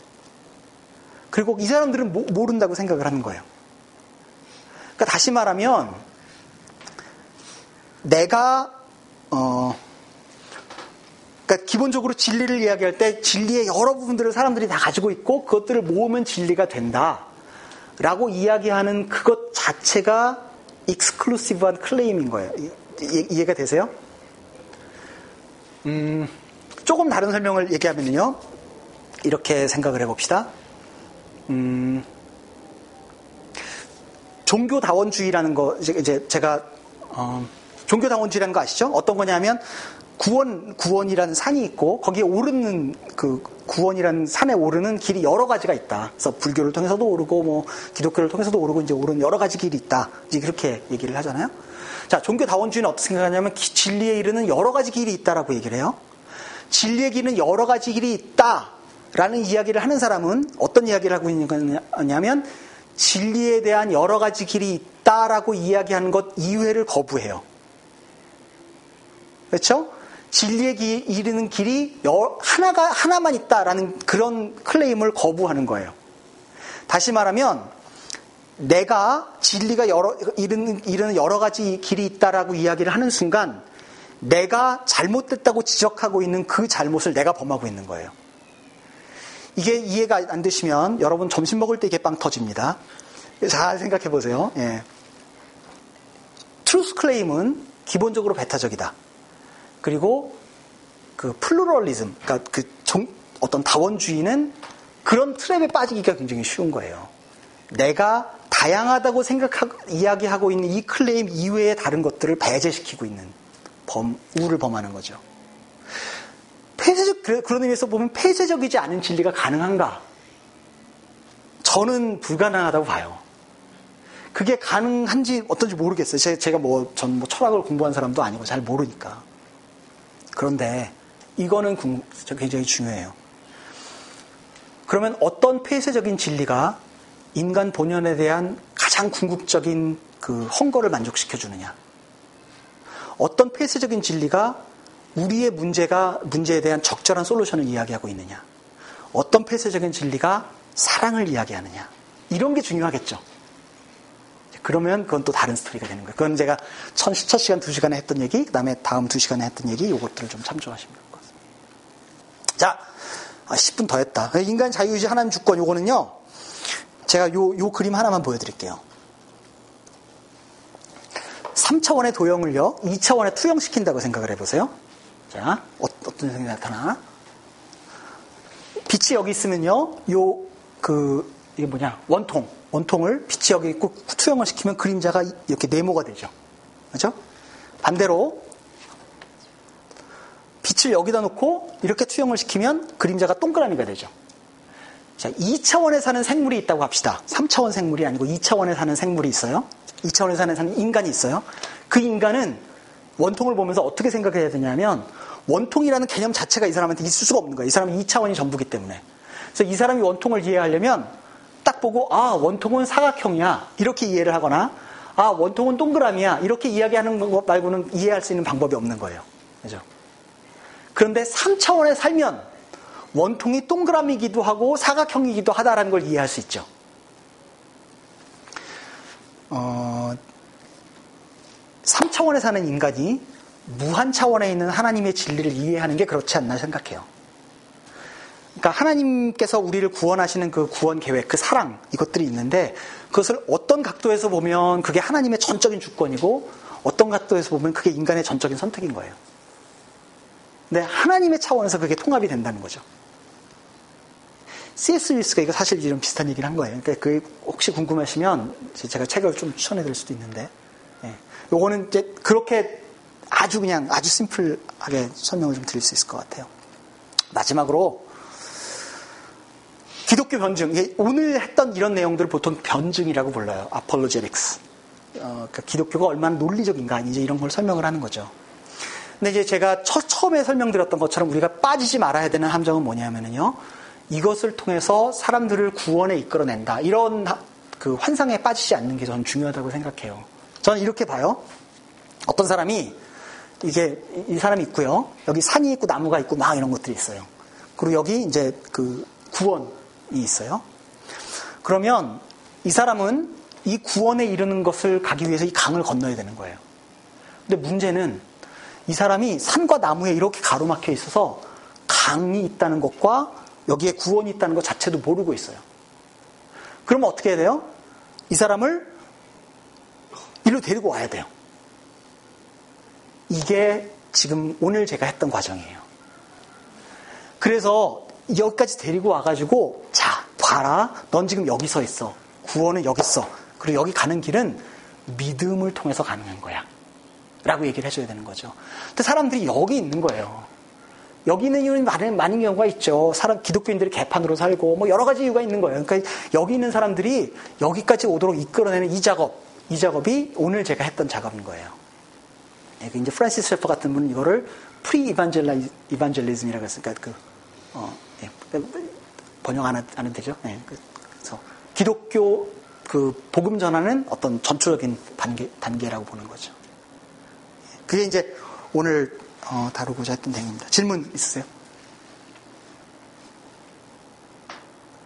그리고 이 사람들은 모, 른다고 생각을 하는 거예요. 그러니까 다시 말하면 내가 어 그러니까 기본적으로 진리를 이야기할 때 진리의 여러 부분들을 사람들이 다 가지고 있고 그것들을 모으면 진리가 된다 라고 이야기하는 그것 자체가 익스클루시브한 클레임인 거예요. 이해가 되세요? 음, 조금 다른 설명을 얘기하면요. 이렇게 생각을 해봅시다. 음, 종교다원주의라는 거, 이제 제가, 어, 종교다원주의라는 거 아시죠? 어떤 거냐면, 구원, 구원이라는 산이 있고, 거기에 오르는, 그, 구원이라는 산에 오르는 길이 여러 가지가 있다. 그래서 불교를 통해서도 오르고, 뭐, 기독교를 통해서도 오르고, 이제 오르는 여러 가지 길이 있다. 이제 그렇게 얘기를 하잖아요. 자, 종교 다원주의는 어떻게 생각하냐면, 진리에 이르는 여러 가지 길이 있다라고 얘기를 해요. 진리의 길은 여러 가지 길이 있다. 라는 이야기를 하는 사람은 어떤 이야기를 하고 있는 거냐면 진리에 대한 여러 가지 길이 있다라고 이야기하는 것 이외를 거부해요. 그렇죠? 진리에 이르는 길이 하나가 하나만 있다라는 그런 클레임을 거부하는 거예요. 다시 말하면 내가 진리가 여러 이르는, 이르는 여러 가지 길이 있다라고 이야기를 하는 순간 내가 잘못됐다고 지적하고 있는 그 잘못을 내가 범하고 있는 거예요. 이게 이해가 안 되시면 여러분 점심 먹을 때 이게 빵 터집니다. 잘 생각해 보세요. 예. truth claim은 기본적으로 배타적이다. 그리고 그 pluralism, 그러니까 그 정, 어떤 다원주의는 그런 트랩에 빠지기가 굉장히 쉬운 거예요. 내가 다양하다고 생각하고 이야기하고 있는 이 클레임 이외의 다른 것들을 배제시키고 있는 범, 우를 범하는 거죠. 폐쇄적 그런 의미에서 보면 폐쇄적이지 않은 진리가 가능한가? 저는 불가능하다고 봐요. 그게 가능한지 어떤지 모르겠어요. 제가 뭐, 전 뭐 철학을 공부한 사람도 아니고 잘 모르니까. 그런데 이거는 굉장히 중요해요. 그러면 어떤 폐쇄적인 진리가 인간 본연에 대한 가장 궁극적인 그 헝거를 만족시켜 주느냐? 어떤 폐쇄적인 진리가 우리의 문제가 문제에 대한 적절한 솔루션을 이야기하고 있느냐? 어떤 폐쇄적인 진리가 사랑을 이야기하느냐? 이런 게 중요하겠죠. 그러면 그건 또 다른 스토리가 되는 거예요. 그건 제가 첫, 첫 시간 두 시간에 했던 얘기, 그 다음에 다음 두 시간에 했던 얘기, 요것들을 좀 참조하시면 될 것 같습니다. 자, 10분 아, 더 했다. 인간 자유의지 하나님 주권 요거는요, 제가 요, 요 그림 하나만 보여드릴게요. 3차원의 도형을요, 2차원에 투영시킨다고 생각을 해보세요. 자, 어, 어떤 현상이 나타나? 빛이 여기 있으면요, 요, 그, 이게 뭐냐, 원통. 원통을 빛이 여기 있고 투영을 시키면 그림자가 이렇게 네모가 되죠. 그죠? 반대로, 빛을 여기다 놓고 이렇게 투영을 시키면 그림자가 동그라미가 되죠. 자, 2차원에 사는 생물이 있다고 합시다. 3차원 생물이 아니고 2차원에 사는 생물이 있어요. 2차원에 사는 인간이 있어요. 그 인간은 원통을 보면서 어떻게 생각해야 되냐면 원통이라는 개념 자체가 이 사람한테 있을 수가 없는 거예요. 이 사람은 2차원이 전부기 때문에. 그래서 이 사람이 원통을 이해하려면 딱 보고 아 원통은 사각형이야 이렇게 이해를 하거나 아 원통은 동그라미야 이렇게 이야기하는 것 말고는 이해할 수 있는 방법이 없는 거예요. 그죠? 그런데 3차원에 살면 원통이 동그라미기도 하고 사각형이기도 하다라는 걸 이해할 수 있죠. 어, 3차원에 사는 인간이 무한 차원에 있는 하나님의 진리를 이해하는 게 그렇지 않나 생각해요. 그러니까 하나님께서 우리를 구원하시는 그 구원 계획, 그 사랑, 이것들이 있는데 그것을 어떤 각도에서 보면 그게 하나님의 전적인 주권이고 어떤 각도에서 보면 그게 인간의 전적인 선택인 거예요. 근데 하나님의 차원에서 그게 통합이 된다는 거죠. C.S. 루이스가 이거 사실 이런 비슷한 얘기를 한 거예요. 그러니까 그 혹시 궁금하시면 제가 책을 좀 추천해 드릴 수도 있는데, 예. 요거는 이제 그렇게 아주 그냥 아주 심플하게 설명을 좀 드릴 수 있을 것 같아요. 마지막으로 기독교 변증. 오늘 했던 이런 내용들을 보통 변증이라고 불러요. 아폴로제릭스. 어, 그러니까 기독교가 얼마나 논리적인가 이제 이런 걸 설명을 하는 거죠. 근데 이제 제가 처, 처음에 설명드렸던 것처럼 우리가 빠지지 말아야 되는 함정은 뭐냐면요. 이것을 통해서 사람들을 구원에 이끌어낸다. 이런 그 환상에 빠지지 않는 게 저는 중요하다고 생각해요. 저는 이렇게 봐요. 어떤 사람이 이게 이 사람이 있고요. 여기 산이 있고 나무가 있고 막 이런 것들이 있어요. 그리고 여기 이제 그 구원이 있어요. 그러면 이 사람은 이 구원에 이르는 것을 가기 위해서 이 강을 건너야 되는 거예요. 근데 문제는 이 사람이 산과 나무에 이렇게 가로막혀 있어서 강이 있다는 것과 여기에 구원이 있다는 것 자체도 모르고 있어요. 그러면 어떻게 해야 돼요? 이 사람을 일로 데리고 와야 돼요. 이게 지금 오늘 제가 했던 과정이에요. 그래서 여기까지 데리고 와가지고, 자, 봐라. 넌 지금 여기 서 있어. 구원은 여기 있어. 그리고 여기 가는 길은 믿음을 통해서 가능한 거야. 라고 얘기를 해줘야 되는 거죠. 근데 사람들이 여기 있는 거예요. 여기 있는 이유는 많은, 많은 경우가 있죠. 사람, 기독교인들이 개판으로 살고, 뭐 여러 가지 이유가 있는 거예요. 그러니까 여기 있는 사람들이 여기까지 오도록 이끌어내는 이 작업, 이 작업이 오늘 제가 했던 작업인 거예요. 예, 그 이제 프란시스 셰퍼 같은 분은 이거를 pre-evangelism이라고 했으니까 그, 어, 예, 번역 안, 하면 되죠. 예, 그래서 기독교 그 복음 전하는 어떤 전초적인 단계, 단계라고 보는 거죠. 예, 그게 이제 오늘 어, 다루고자 했던 내용입니다. 질문 있으세요?